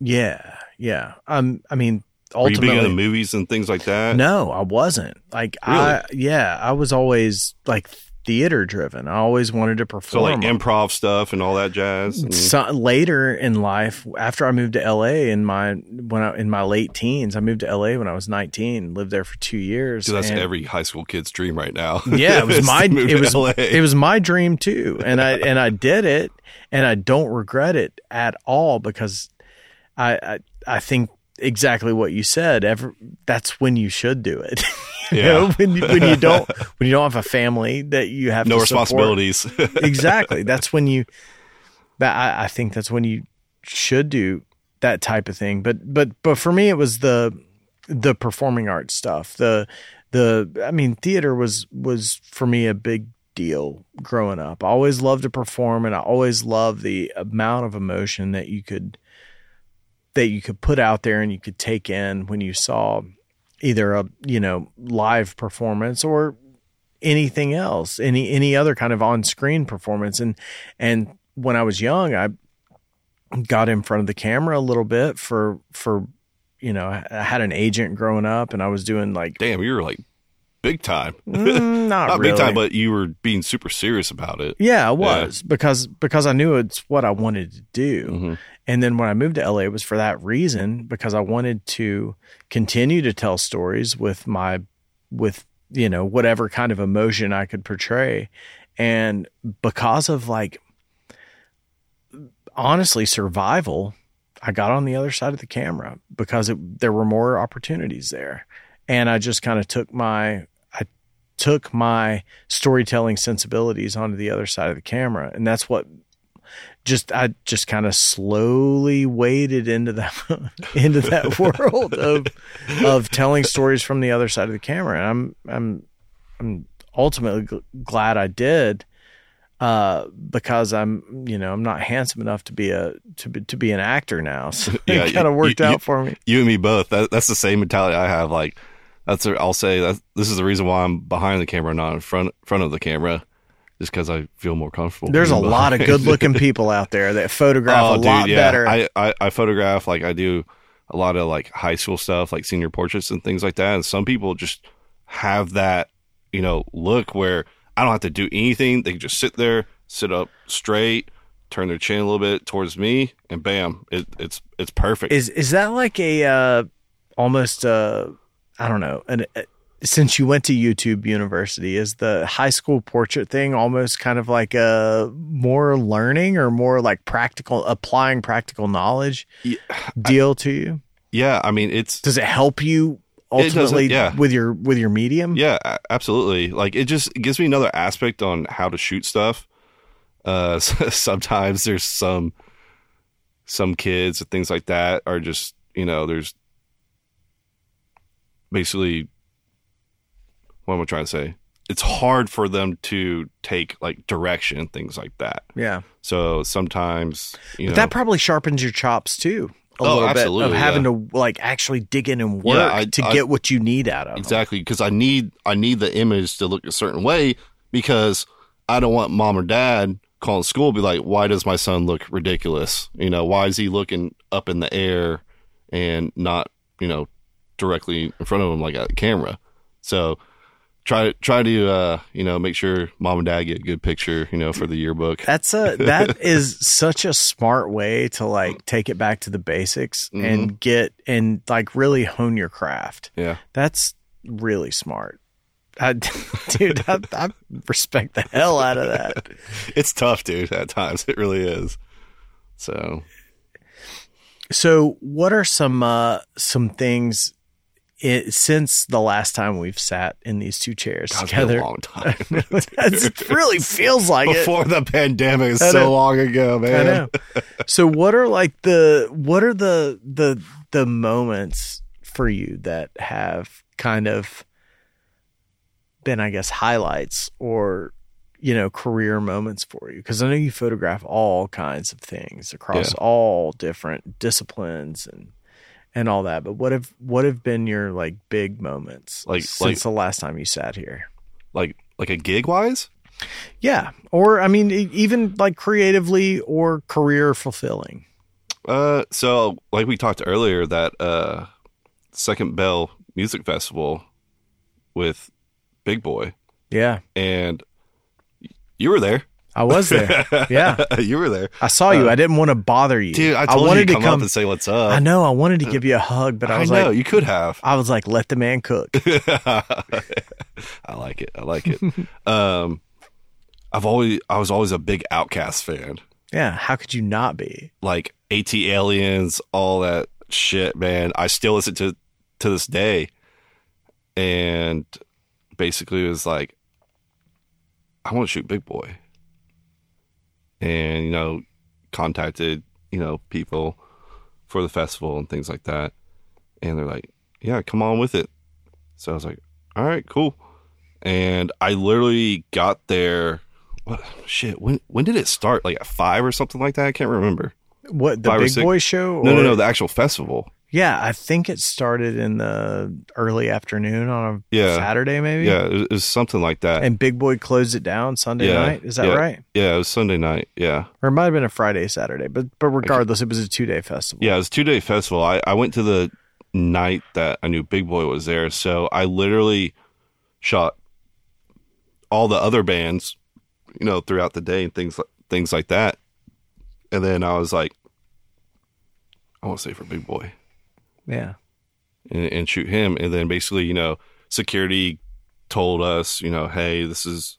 S4: Yeah. Yeah. Um I mean
S3: Were you big
S4: ultimately
S3: into movies and things like that?
S4: No, I wasn't. Like I yeah, I was always like theater driven. I always wanted to perform.
S3: So like improv stuff and all that jazz. And,
S4: so, later in life, after I moved to LA in my when I in my late teens, I moved to LA when I was 19, lived there for 2 years.
S3: Dude, that's
S4: and-
S3: every high school kid's dream right now.
S4: yeah, it was my it was
S3: LA.
S4: it was my dream too, and I and I did it, and I don't regret it at all because I I, I think exactly what you said. Ever that's when you should do it. you
S3: Yeah.
S4: know, when you, when you don't when you don't have a family that you have
S3: no responsibilities.
S4: exactly. That's when you. That I, I think that's when you should do that type of thing. But but but for me, it was the the performing arts stuff. The the I mean, theater was was for me a big deal growing up. I always loved to perform, and I always loved the amount of emotion that you could that you could put out there and you could take in when you saw either a you know live performance or anything else any any other kind of on-screen performance. And and when I was young I got in front of the camera a little bit for for you know I had an agent growing up and I was doing like
S3: Damn, you were like big time.
S4: mm, not,
S3: Not
S4: really.
S3: big time, but you were being super serious about it.
S4: Yeah, I was because because I knew it's what I wanted to do.
S3: Mhm.
S4: And then when I moved to LA, it was for that reason because I wanted to continue to tell stories with my with you know whatever kind of emotion I could portray, and because of like honestly survival, I got on the other side of the camera because it, there were more opportunities there, and I just kind of took my took my storytelling sensibilities onto the other side of the camera, and that's what just I just kind of slowly waded into that into that world of of telling stories from the other side of the camera, and I'm I'm I'm ultimately gl- glad I did uh, because I'm you know I'm not handsome enough to be a to be to be an actor now, so
S3: Yeah,
S4: it kind of worked
S3: you-
S4: out for me.
S3: You and me both. That, that's the same mentality I have. Like that's i I'll say that this is the reason why I'm behind the camera, not in front front of the camera, just because I feel more comfortable.
S4: There's a lot of good looking people out there that photograph
S3: oh,
S4: a
S3: dude,
S4: lot
S3: yeah.
S4: better.
S3: I, I I photograph like I do a lot of like high school stuff, like senior portraits and things like that. And some people just have that, you know, look where I don't have to do anything. They can just sit there, sit up straight, turn their chin a little bit towards me, and bam, it, it's it's perfect.
S4: Is is that like a uh, almost uh, I don't know an, uh, since you went to YouTube University is the high school portrait thing almost kind of like a more learning or more like practical applying practical knowledge
S3: Yeah,
S4: deal to you?
S3: yeah, I mean it's
S4: Does it help you ultimately
S3: yeah.
S4: with your with your medium?
S3: Yeah, absolutely. Like it just gives me another aspect on how to shoot stuff. Uh, sometimes there's some some kids and things like that are just you know there's basically what am I trying to say? It's hard for them to take like direction and things like that.
S4: Yeah.
S3: So sometimes you
S4: But
S3: know
S4: that probably sharpens your chops too. A
S3: Oh,
S4: little bit of
S3: absolutely,
S4: having to like actually dig in and work
S3: Yeah, I-
S4: to
S3: I-
S4: get what you need out of them.
S3: Exactly, because I need I need the image to look a certain way because I don't want mom or dad calling school be like, why does my son look ridiculous? You know, why is he looking up in the air and not you know directly in front of them like a camera? So try try to uh, you know make sure mom and dad get a good picture you know for the yearbook.
S4: That's a that is such a smart way to like take it back to the basics
S3: Mm-hmm.
S4: and get and like really hone your craft.
S3: Yeah,
S4: That's really smart. I, dude, I, I respect the hell out of that.
S3: it's tough, dude. At times, it really is. So
S4: So, what are some uh, some things it, since the last time we've sat in these two chairs
S3: been
S4: together?
S3: a long time.
S4: it really feels like it.
S3: Before the pandemic is so long ago, man.
S4: So what are like the what are the the the moments for you that have kind of been, I guess, highlights or you know career moments for you? Because I know you photograph all kinds of things across
S3: Yeah.
S4: all different disciplines and and all that. But what have what have been your like big moments
S3: Like-
S4: since
S3: like-
S4: the last time you sat here?
S3: Like like a gig wise?
S4: Yeah, or I mean, even like creatively or career fulfilling.
S3: Uh, so like we talked earlier, that uh, Second Bell Music Festival with Big Boi,
S4: Yeah,
S3: and you were there.
S4: I was there. yeah,
S3: you were there,
S4: I saw you. I didn't want to bother you,
S3: Uh, dude. I told
S4: wanted
S3: to come, up and say what's up.
S4: I know. I wanted to give you a hug, but I
S3: I
S4: was
S3: know
S4: like,
S3: you could have.
S4: I was like, let the man cook.
S3: I like it. I like it. um, I've always I was always a big OutKast fan.
S4: yeah, how could you not be?
S3: Like ATLiens, all that shit, man. I still listen to to this day. And basically it was like I want to shoot Big Boi. And you know, contacted, you know, people for the festival and things like that. And they're like, "Yeah, come on with it." So I was like, "All right, cool." And I literally got there what shit, when when did it start? Like at 5 or something like that? I can't remember.
S4: What the
S3: Five
S4: Big Boi show?
S3: No, no, no, the actual festival.
S4: Yeah, I think it started in the early afternoon on a
S3: Yeah.
S4: Saturday, maybe.
S3: Yeah, it was, something like that.
S4: And Big Boi closed it down Sunday
S3: Yeah,
S4: night. Is that
S3: yeah.
S4: right?
S3: yeah, it was Sunday night. Yeah.
S4: Or it might have been a Friday, Saturday. But but regardless, it was a two day festival.
S3: Yeah, it was a two day festival. I, I went to the night that I knew Big Boi was there. So I literally shot all the other bands, you know, throughout the day and things like things like that. And then I was like, I want to say for Big Boi
S4: Yeah.
S3: and, and shoot him. And then basically, you know, security told us, you know, hey, this is,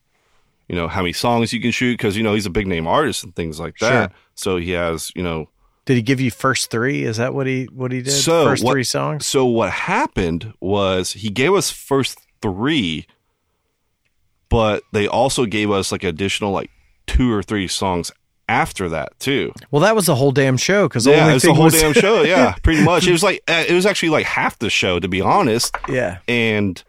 S3: you know, how many songs you can shoot because you know he's a big name artist and things like that.
S4: Sure.
S3: So he has, you know,
S4: Did he give you first three? Is that what he what he did?
S3: So
S4: first
S3: what-
S4: three songs?
S3: So what happened was he gave us first three, but they also gave us like additional like two or three songs after that too.
S4: Well, that was the whole damn show because
S3: yeah,
S4: only
S3: it's the whole
S4: was
S3: damn show. Yeah, pretty much. It was like uh, it was actually like half the show to be honest.
S4: yeah.
S3: And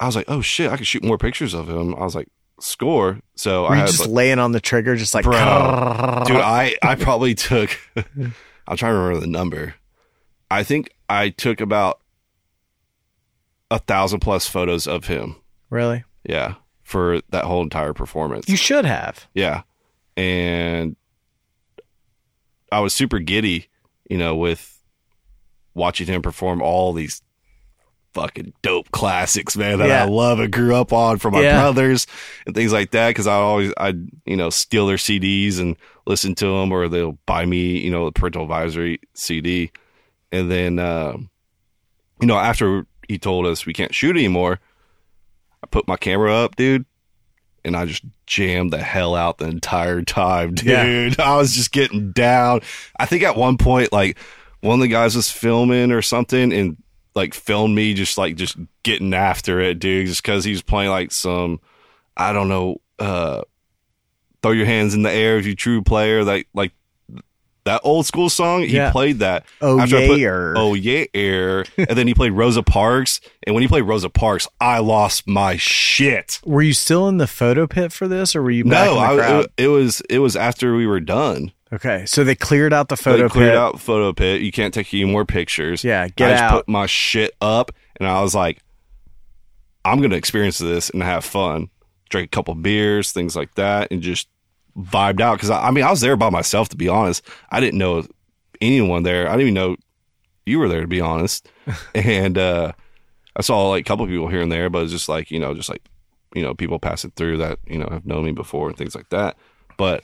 S3: I was like, oh shit, I could shoot more pictures of him. I was like, score. So
S4: Were
S3: I had
S4: just
S3: like,
S4: laying on the trigger, just like
S3: bro, dude, I I probably took. I'm trying to remember the number. I think I took about a thousand plus photos of him.
S4: really?
S3: Yeah, for that whole entire performance.
S4: You should have.
S3: yeah, and I was super giddy, you know, with watching him perform all these fucking dope classics, man, that
S4: Yeah.
S3: I love and grew up on from my
S4: Yeah.
S3: brothers and things like that. Cause I always, I, you know, steal their CDs and listen to them or they'll buy me, you know, the parental advisory CD. And then, um, you know, after he told us we can't shoot anymore, I put my camera up, dude, and I just jammed the hell out the entire time, dude.
S4: Yeah.
S3: I was just getting down. I think at one point, like one of the guys was filming or something and like filmed me just like just getting after it, dude, just because he was playing like some, I don't know, uh, throw your hands in the air if you true player, like like that old school song. He
S4: Yeah.
S3: played that.
S4: Oh,
S3: After I put-
S4: yeah-er.
S3: oh yeah, air. and then he played Rosa Parks. And when he played Rosa Parks, I lost my shit.
S4: Were you still in the photo pit for this, or were you
S3: No, I, it, it was it was after we were done.
S4: okay, so they cleared out the photo
S3: they cleared
S4: pit.
S3: out photo pit. You can't take any more pictures.
S4: Yeah, get
S3: I just
S4: out.
S3: put my shit up, and I was like, I'm gonna experience this and have fun. Drink a couple beers, things like that, and just vibed out. Because I, I mean, I was there by myself. To be honest, I didn't know anyone there. I didn't even know you were there. To be honest, and uh, I saw like a couple people here and there, but it's just like you know, just like you know, people passing through that you know have known me before and things like that. But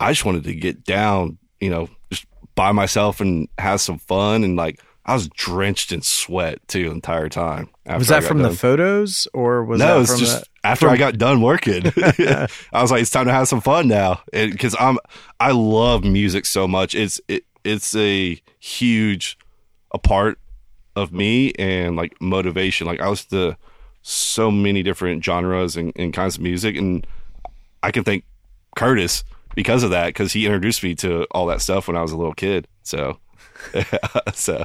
S3: I just wanted to get down, you know, just by myself and have some fun. And like, I was drenched in sweat too the entire time.
S4: Was that from the photos, or was
S3: no,
S4: that
S3: it's
S4: from
S3: just
S4: the?
S3: after I got done working. I was like, it's time to have some fun now, because I'm I love music so much. It's it it's a huge a part of me and like motivation. Like I was to so many different genres and, and kinds of music, and I can thank Curtis because of that because he introduced me to all that stuff when I was a little kid. So, so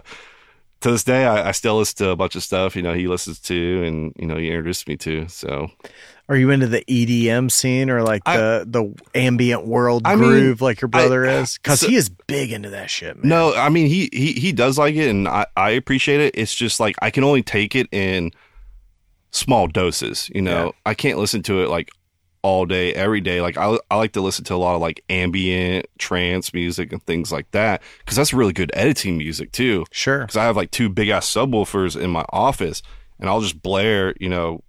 S3: to this day, I, I still listen to a bunch of stuff. You know, he listens to, and you know, he introduced me to. So
S4: Are you into the EDM scene or like
S3: I-
S4: the the ambient world
S3: I mean,
S4: groove like your brother is? Because
S3: so-
S4: he is big into that shit, man.
S3: no, I mean, he he he does like it, and I I appreciate it. It's just like I can only take it in small doses. You know,
S4: Yeah.
S3: I can't listen to it like all day, every day. Like I I like to listen to a lot of like ambient trance music and things like that because that's really good editing music too.
S4: Sure.
S3: because I have like two big ass subwoofers in my office, and I'll just blare, you know,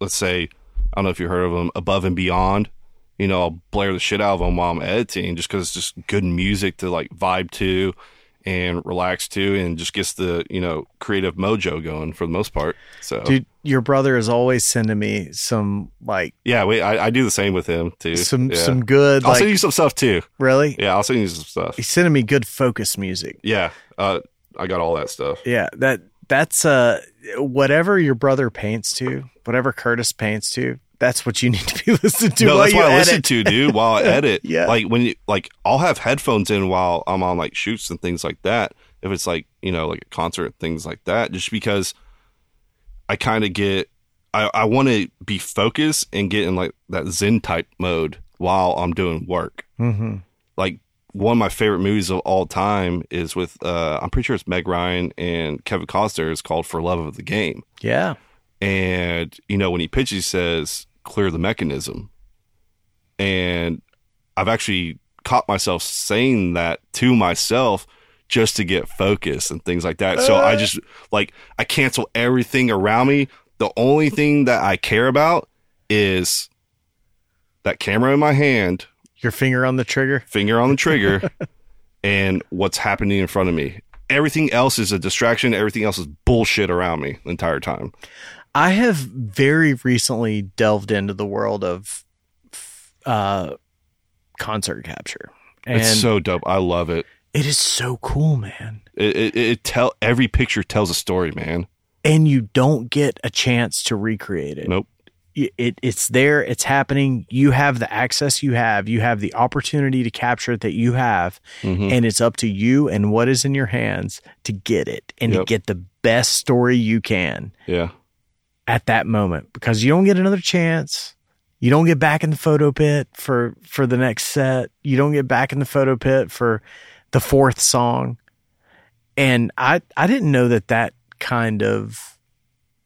S3: let's say, I don't know if you heard of them, Above and Beyond. You know, I'll blare the shit out of them while I'm editing, just because it's just good music to like vibe to and relax too and just gets the you know creative mojo going for the most part. So
S4: Dude, your brother is always sending me some like
S3: yeah, wait, I, I do the same with him too.
S4: some
S3: Yeah.
S4: some good
S3: I'll
S4: like
S3: send you some stuff too.
S4: really.
S3: Yeah, I'll send you some stuff.
S4: He's sending me good focus music.
S3: Yeah, uh, I got all that stuff.
S4: Yeah, that that's uh whatever your brother paints to, whatever Curtis paints to. That's what you need to be listening to.
S3: no, that's what I
S4: edit.
S3: listen to, dude, while I edit.
S4: Yeah.
S3: Like when you like I'll have headphones in while I'm on like shoots and things like that. If it's like, you know, like a concert, things like that, just because I kind of get I, I want to be focused and get in like that Zen type mode while I'm doing work.
S4: Mhm.
S3: Like one of my favorite movies of all time is with uh I'm pretty sure it's Meg Ryan and Kevin Costner. It's called For Love of the Game.
S4: Yeah.
S3: And, you know, when he pitches, he says, clear the mechanism. And I've actually caught myself saying that to myself just to get focus and things like that. So I uh. just, like, I cancel everything around me. The only thing that I care about is that camera in my hand,
S4: Your finger on the trigger.
S3: finger on the trigger, and what's happening in front of me. Everything else is a distraction. Everything else is bullshit around me the entire time.
S4: I have very recently delved into the world of uh, concert capture, and
S3: it's so dope. I love it.
S4: it is so cool, man.
S3: It, it, it tell every picture tells a story, man.
S4: And you don't get a chance to recreate it.
S3: Nope.
S4: it, it it's there it's happening you have the access you have you have the opportunity to capture it that you have
S3: Mhm.
S4: and it's up to you and what is in your hands to get it and to get the best story you can
S3: Yeah.
S4: At that moment because you don't get another chance. You don't get back in the photo pit for for the next set. You don't get back in the photo pit for the fourth song. And i i didn't know that that kind of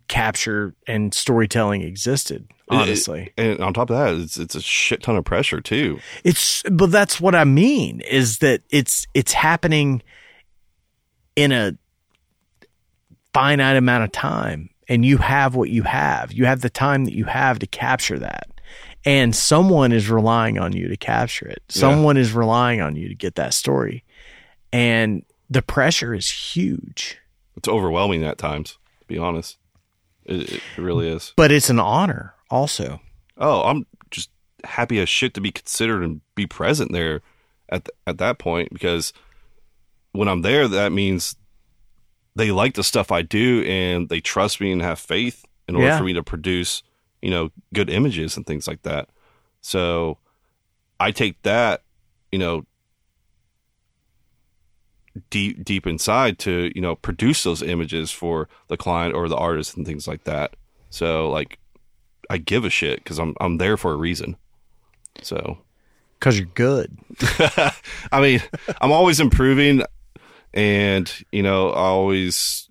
S4: capture and storytelling existed honestly.
S3: And on top of that, it's it's a shit ton of pressure too.
S4: it's but that's what i mean is that it's it's happening in a finite amount of time and you have what you have. You have the time that you have to capture that. And someone is relying on you to capture it. Someone is relying on you to get that story. And the pressure is huge.
S3: It's overwhelming at times. To be honest, it, it really is.
S4: but it's an honor also.
S3: Oh, I'm just happy as shit to be considered and be present there at th- at that point because when I'm there, that means they like the stuff I do and they trust me and have faith in order
S4: Yeah.
S3: for me to produce, you know, good images and things like that. So I take that, you know, deep deep inside to you know produce those images for the client or the artist and things like that. So like I give a shit because I'm I'm there for a reason. So
S4: because you're good
S3: I mean, I'm always improving, and you know, I always,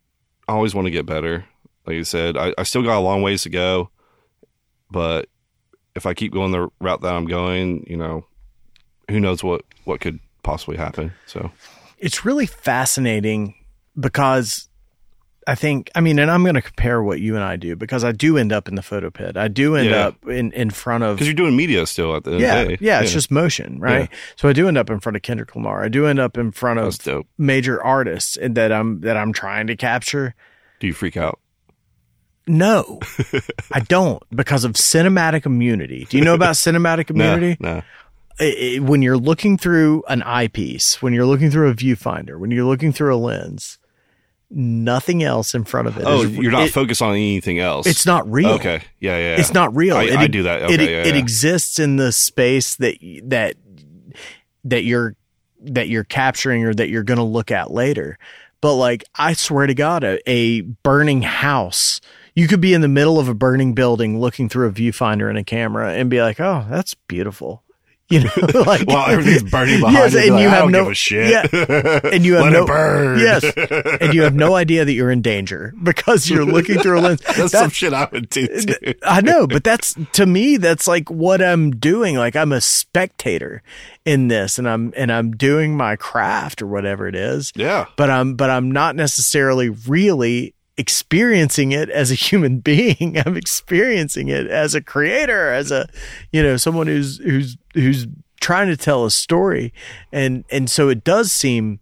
S3: I always want to get better. Like you said, I, I still got a long ways to go, but if I keep going the route that I'm going, you know, who knows what what could possibly happen. So
S4: it's really fascinating because I think I mean, and I'm going to compare what you and I do because I do end up in the photo pit. I do end
S3: Yeah.
S4: up in in front of
S3: because you're doing media still at the end
S4: yeah,
S3: of the day.
S4: yeah, it's just motion, right? So I do end up in front of Kendrick Lamar. I do end up in front of major artists that I'm that I'm trying to capture.
S3: Do you freak out?
S4: No, I don't because of cinematic immunity. Do you know about cinematic immunity?
S3: no.
S4: When you're looking through an eyepiece, when you're looking through a viewfinder, when you're looking through a lens, nothing else in front of it.
S3: Oh,
S4: is-
S3: you're not
S4: it-
S3: focused on anything else.
S4: it's not real.
S3: Okay. Yeah, yeah. yeah.
S4: It's not real.
S3: I,
S4: It-
S3: I do that. Okay.
S4: it,
S3: yeah,
S4: it exists in the space that that that you're that you're capturing or that you're going to look at later. but like I swear to God, a, a burning house. You could be in the middle of a burning building looking through a viewfinder and a camera and be like, "Oh, that's beautiful." You know, like
S3: While everything's burning behind
S4: Yes,
S3: you,
S4: and
S3: like,
S4: you have
S3: don't
S4: no
S3: give a shit.
S4: Yeah, and you have
S3: Let
S4: no
S3: it burn.
S4: Yes, and you have no idea that you're in danger because you're looking through a lens.
S3: That's
S4: That-
S3: some shit I would do too.
S4: I know, but that's to me that's like what I'm doing. Like I'm a spectator in this and I'm and I'm doing my craft or whatever it is.
S3: Yeah.
S4: But I'm but I'm not necessarily really experiencing it as a human being. I'm experiencing it as a creator, as a you know, someone who's who's who's trying to tell a story. And and so it does seem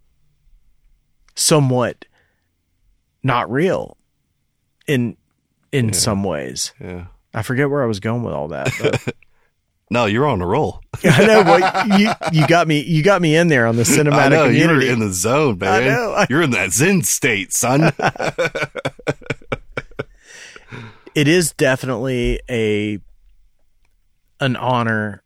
S4: somewhat not real in in some ways.
S3: Yeah.
S4: I forget where I was going with all that.
S3: No, you're on a roll.
S4: I know well, you you got me you got me in there on the cinematic
S3: I know
S4: You're
S3: in the zone, man.
S4: know,
S3: You're in that Zen state, son.
S4: it is definitely a an honor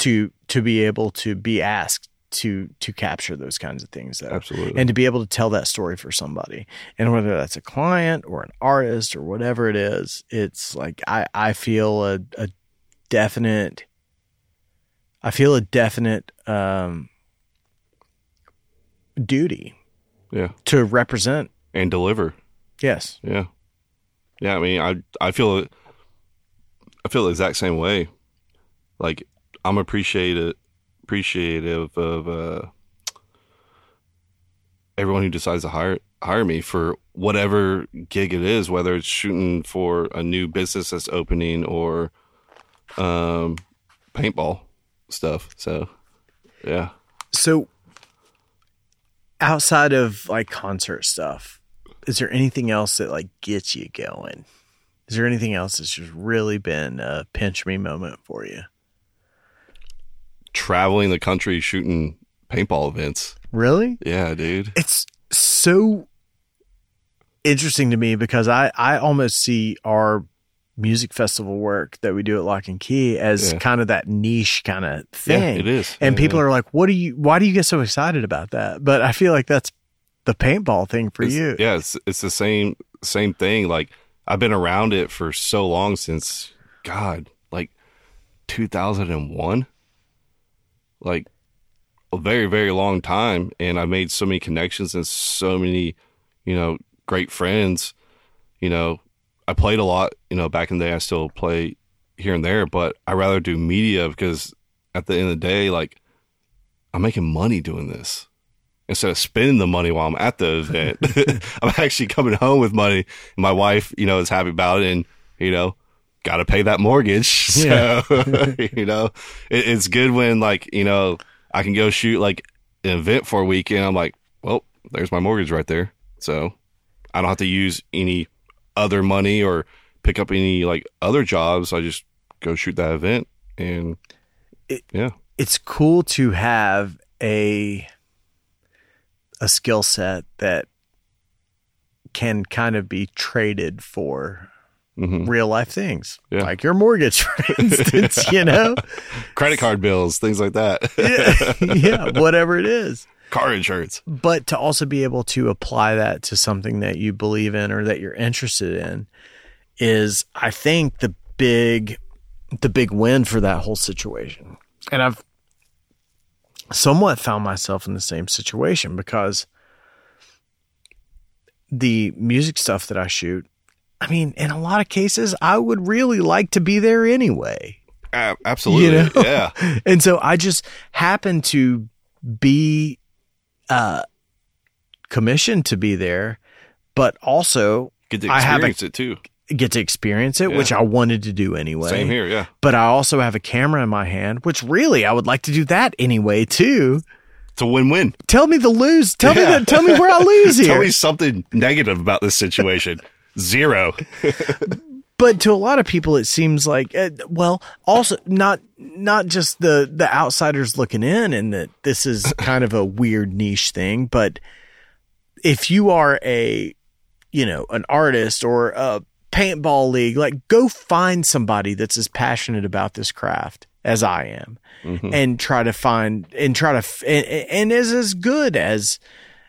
S4: to to be able to be asked to to capture those kinds of things though.
S3: Absolutely.
S4: and to be able to tell that story for somebody and whether that's a client or an artist or whatever it is it's like i i feel a, a definite i feel a definite um duty
S3: yeah.
S4: to represent
S3: And deliver.
S4: yes
S3: Yeah. Yeah, I mean, I I feel I feel the exact same way. Like I'm appreciated appreciative of uh everyone who decides to hire hire me for whatever gig it is, whether it's shooting for a new business that's opening or um paintball stuff. So, yeah.
S4: so outside of like concert stuff is there anything else that like gets you going is there anything else that's just really been a pinch me moment for you
S3: Traveling the country shooting paintball events.
S4: really
S3: Yeah, dude.
S4: it's so interesting to me because I, I almost see our music festival work that we do at Lock and Key as
S3: Yeah.
S4: kind of that niche kind of
S3: Yeah,
S4: thing.
S3: it is.
S4: And
S3: Yeah,
S4: people
S3: yeah.
S4: are like, what do you, why do you get so excited about that? But I feel like that's the paintball thing for
S3: It's-
S4: you.
S3: Yeah, it's it's the same same thing. Like I've been around it for so long since God, like 2001. Like a very very long time and I made so many connections and so many, you know, great friends. You know, I played a lot, you know, back in the day I still play here and there, but I rather do media because at the end of the day like I'm making money doing this instead of spending the money while I'm at the event, I'm actually coming home with money. My wife, you know, is happy about it, and you know, got to pay that mortgage. So, you know, it, it's good when like you know I can go shoot like an event for a weekend. I'm like, well, there's my mortgage right there. So I don't have to use any other money or pick up any like other jobs. I just go shoot that event, and
S4: It-
S3: yeah,
S4: It's cool to have a, a skill set that can kind of be traded for
S3: hmm
S4: real life things
S3: Yeah.
S4: like your mortgage, for instance, you know?
S3: credit card bills, things like that.
S4: yeah, yeah, whatever it is.
S3: car insurance.
S4: But to also be able to apply that to something that you believe in or that you're interested in is, I think, the big, the big win for that whole situation. And I've somewhat found myself in the same situation because the music stuff that I shoot, I mean, in a lot of cases, I would really like to be there anyway.
S3: A- absolutely.
S4: You know?
S3: Yeah.
S4: And so I just happen to be uh commissioned to be there, but also
S3: Get to
S4: I have a-
S3: experience it too.
S4: get to experience it,
S3: Yeah.
S4: which I wanted to do anyway.
S3: Same here. Yeah.
S4: But I also have a camera in my hand, which really I would like to do that anyway too.
S3: It's a win-win.
S4: Tell me the lose. Tell me
S3: Yeah.
S4: the, tell me where I lose here.
S3: Tell me something negative about this situation. Zero.
S4: but to a lot of people it seems like uh, well also not not just the the outsiders looking in and that this is kind of a weird niche thing but if you are a you know an artist or a paintball league like go find somebody that's as passionate about this craft as I am
S3: Mhm.
S4: and try to find and try to and, and is as good as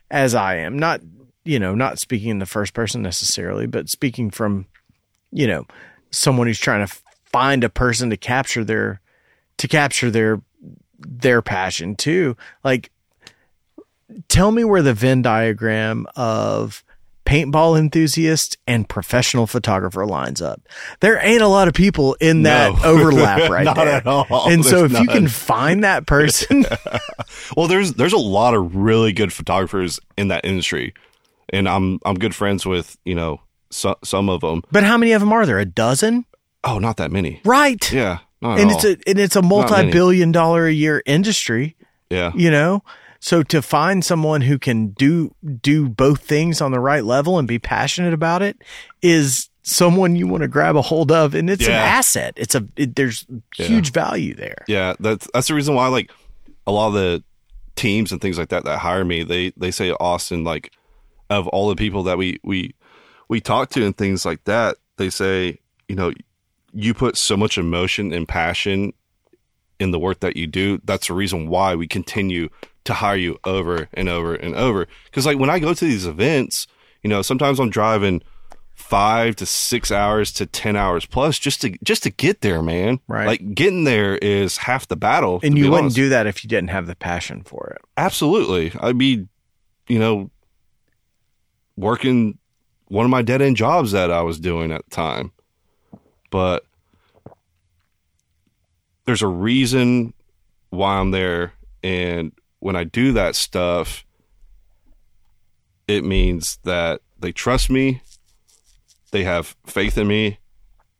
S4: as I am. Not you know, not speaking in the first person necessarily, but speaking from you know someone who's trying to find a person to capture their to capture their their passion too. Like, tell me where the Venn diagram of paintball enthusiast and professional photographer lines up. There ain't a lot of people in that
S3: No.
S4: overlap right
S3: Not
S4: there.
S3: at all.
S4: And so if
S3: There's
S4: you can find that person,
S3: Well, there's there's a lot of really good photographers in that industry, and I'm I'm good friends with you know so, some of them.
S4: but how many of them are there? A dozen?
S3: Oh, not that many.
S4: Right.
S3: Yeah,
S4: and
S3: all.
S4: it's a and it's a multi-billion dollar a year industry.
S3: yeah.
S4: you know so to find someone who can do do both things on the right level and be passionate about it is someone you want to grab a hold of and it's an asset it's a it, there's huge value there
S3: Yeah, that's that's the reason why like a lot of the teams and things like that that hire me, they they say Austin like of all the people that we we we talk to and things like that, they say, you know, you put so much emotion and passion in the work that you do. That's the reason why we continue to hire you over and over and over. Cuz like when I go to these events, you know, sometimes I'm driving 5 to 6 hours to 10 hours plus just to just to get there, man.
S4: Right.
S3: Like getting there is half the battle.
S4: and you wouldn't
S3: honest.
S4: do that if you didn't have the passion for it
S3: Absolutely. I'd be, you know, working one of my dead end jobs that I was doing at the time. But there's a reason why I'm there. And when I do that stuff, it means that they trust me, they have faith in me,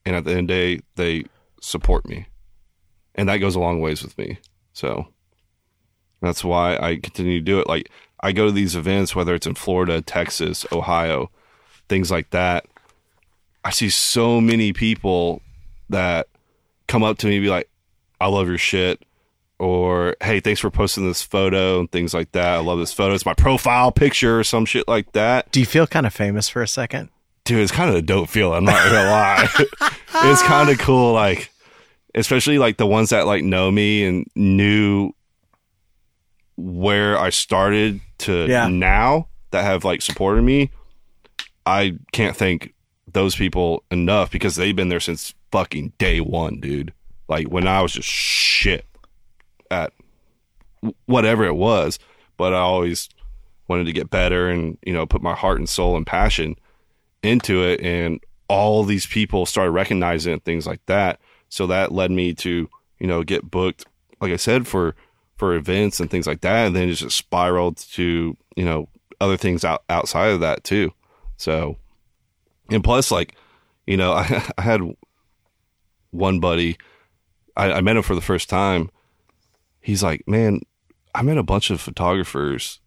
S3: and at the end of the day, they support me. And that goes a long ways with me. So that's why I continue to do it. Like I go to these events, whether it's in Florida, Texas, Ohio, things like that. I see so many people that come up to me and be like, I love your shit. Or, hey, thanks for posting this photo and things like that. I love this photo. It's my profile picture or some shit like that.
S4: do you feel kind of famous for a second
S3: Dude, it's kind of a dope feeling. I'm not gonna lie. it's kind of cool. Like, especially like the ones that like know me and knew where I started to
S4: Yeah.
S3: now that have like supported me. I can't thank those people enough because they've been there since fucking day one, dude. Like when I was just shit at whatever it was, but I always wanted to get better and, you know, put my heart and soul and passion into it. And all these people started recognizing things like that. So that led me to, you know, get booked, like I said, for, for events and things like that. And then it just spiraled to, you know, other things out, outside of that too. So, and plus, like, you know, I, I had one buddy, I, I met him for the first time. He's like, man, I met a bunch of photographers.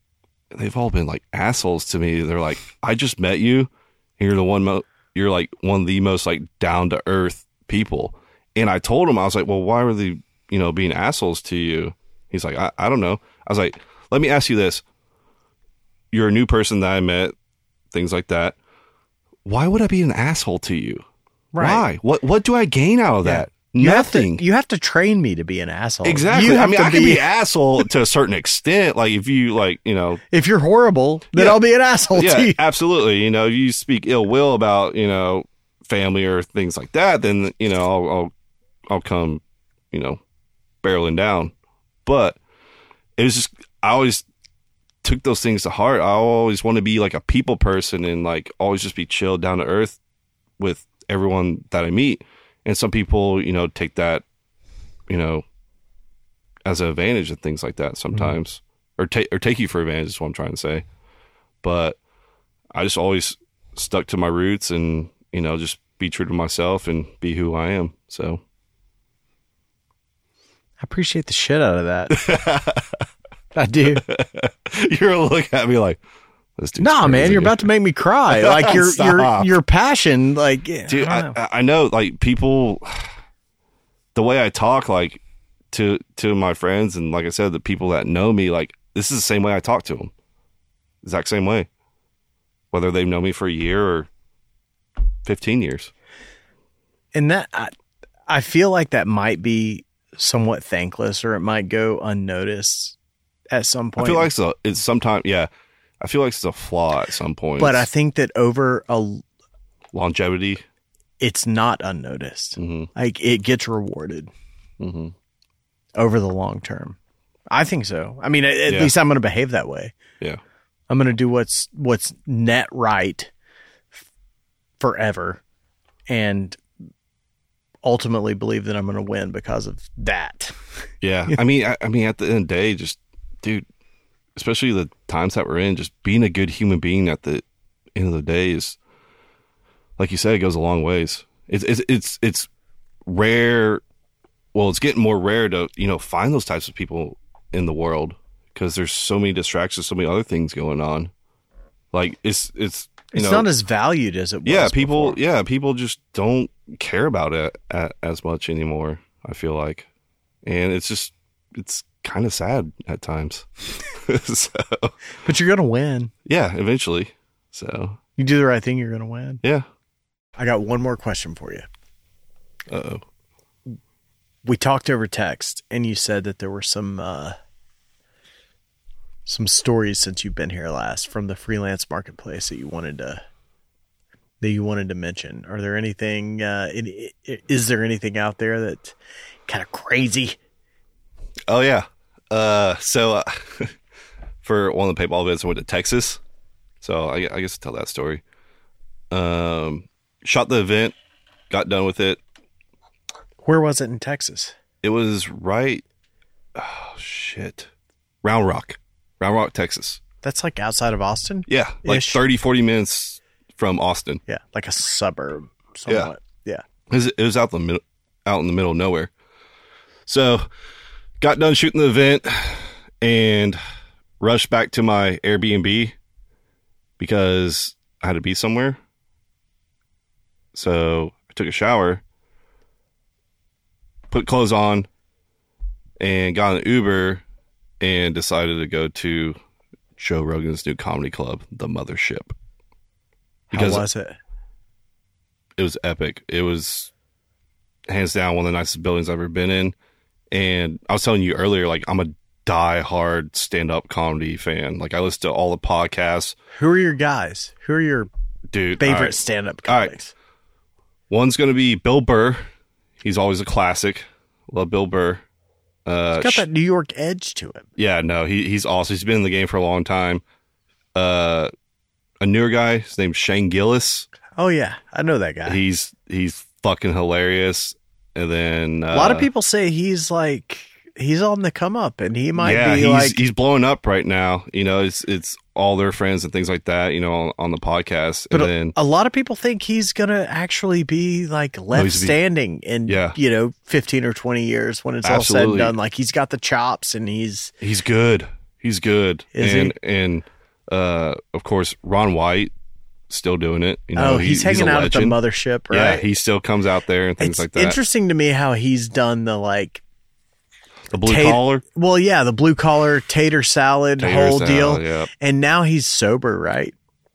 S3: They've all been like assholes to me. They're like, I just met you. And you're the one, mo- you're like one of the most like down to earth people. And I told him, I was like, well, why were they, you know, being assholes to you? He's like, I, I don't know. I was like, let me ask you this. You're a new person that I met, things like that. Why would I be an asshole to you?
S4: Right.
S3: Why? What what do I gain out of that?
S4: you
S3: Nothing.
S4: have to you have to train me to be an asshole
S3: exactly.
S4: you
S3: I
S4: have
S3: mean,
S4: to
S3: I can be an asshole to a certain extent. Like if you like, you know,
S4: if you're horrible then
S3: Yeah.
S4: i'll be an asshole to
S3: yeah,
S4: you
S3: absolutely. You know, you speak ill will about you know family or things like that, then you know I'll I'll, I'll come, you know, barreling down. But it was just I always took those things to heart. I always want to be like a people person and like always just be chill, down to earth with everyone that I meet. And some people, you know, take that, you know, as an advantage and things like that mm-hmm. sometimes, or take or take you for advantage. Is what I'm trying to say. But I just always stuck to my roots and you know just be true to myself and be who I am. So
S4: appreciate the shit out of that i do
S3: you're looking at me like this
S4: Nah, man, you're about to make me cry. Like your your your passion, like
S3: dude.
S4: I don't know.
S3: I, I know like people, the way I talk like to to my friends and like I said, the people that know me, like this is the same way I talk to them, exact same way, whether they've known me for a year or fifteen years.
S4: and that I, I feel like that might be somewhat thankless, or it might go unnoticed at some point.
S3: I feel like so. It's sometimes, yeah. I feel like it's a flaw at some point.
S4: But I think that over a
S3: longevity.
S4: it's not unnoticed.
S3: Mhm.
S4: Like it gets rewarded
S3: hmm
S4: over the long term. I think so. I mean, at, at
S3: Yeah.
S4: least I'm going to behave that way.
S3: Yeah.
S4: I'm going to do what's what's net right f- forever, and ultimately believe that I'm going to win because of that.
S3: Yeah. I mean, I, I mean, at the end of the day, just dude, especially the times that we're in, just being a good human being at the end of the day is, like you said, it goes a long ways. It's it's it's it's rare. Well, it's getting more rare to you know find those types of people in the world because there's so many distractions, so many other things going on. Like it's it's you
S4: It's
S3: know
S4: not as valued as it was.
S3: yeah people
S4: before.
S3: yeah people just don't care about it a as much anymore i feel like and it's just it's kind of sad at times so
S4: but you're going to win.
S3: yeah eventually so
S4: You do the right thing, you're going to win.
S3: yeah
S4: I got one more question for you.
S3: uh-oh
S4: we talked over text and you said that there were some uh some stories since you've been here last from the freelance marketplace that you wanted to that you wanted to mention? Are there anything uh in, is there anything out there that kind of crazy?
S3: Oh yeah. Uh so uh, for one of the paintball events i went to texas. So i, I guess i'll tell that story. Um shot the event got done with it.
S4: Where was it in texas?
S3: It was right. Oh shit, Round Rock, Round Rock, Texas.
S4: that's like outside of austin?
S3: Yeah, like
S4: Ish.
S3: 30, 40 minutes from Austin.
S4: yeah like a suburb somewhat yeah,
S3: It was, it was out in the middle, out in the middle of nowhere. So, got done shooting the event and rushed back to my Airbnb because I had to be somewhere. So I took a shower, put clothes on, and got an Uber and decided to go to Joe Rogan's new comedy club, The Mothership.
S4: How was it
S3: it was epic. It was hands down one of the nicest buildings I've ever been in. And I was telling you earlier, like I'm a die-hard stand-up comedy fan. Like I listen to all the podcasts,
S4: who are your guys who are your
S3: dude.
S4: favorite
S3: right.
S4: stand-up
S3: All right.
S4: comics
S3: One's gonna be Bill Burr. He's always a classic. Love Bill Burr. Uh,
S4: got
S3: sh-
S4: that new york edge to him
S3: yeah, no, he he's awesome. He's been in the game for a long time. Uh, a newer guy, his name's Shane Gillis.
S4: Oh yeah, I know that guy.
S3: He's he's fucking hilarious. And then uh,
S4: a lot of people say he's like he's on the come up, and he might
S3: yeah,
S4: be
S3: he's
S4: like
S3: he's blowing up right now. You know, it's it's all their friends and things like that. You know, on, on the podcast,
S4: But
S3: and
S4: a,
S3: then
S4: a lot of people think he's gonna actually be like left
S3: be-
S4: standing in
S3: Yeah.
S4: you know fifteen or twenty years when it's all said and done. Like he's got the chops, and he's
S3: he's good. He's good.
S4: Is he?
S3: and and uh, of course, Ron White still doing it. You know,
S4: oh he's,
S3: he-
S4: hanging
S3: a
S4: out at the
S3: legend.
S4: mothership,
S3: Yeah, he still comes out there and things
S4: it's
S3: like that.
S4: interesting to me how he's done the like
S3: the blue collar,
S4: well yeah the blue collar tater salad
S3: Tater
S4: whole
S3: salad,
S4: deal
S3: yeah.
S4: and now he's sober right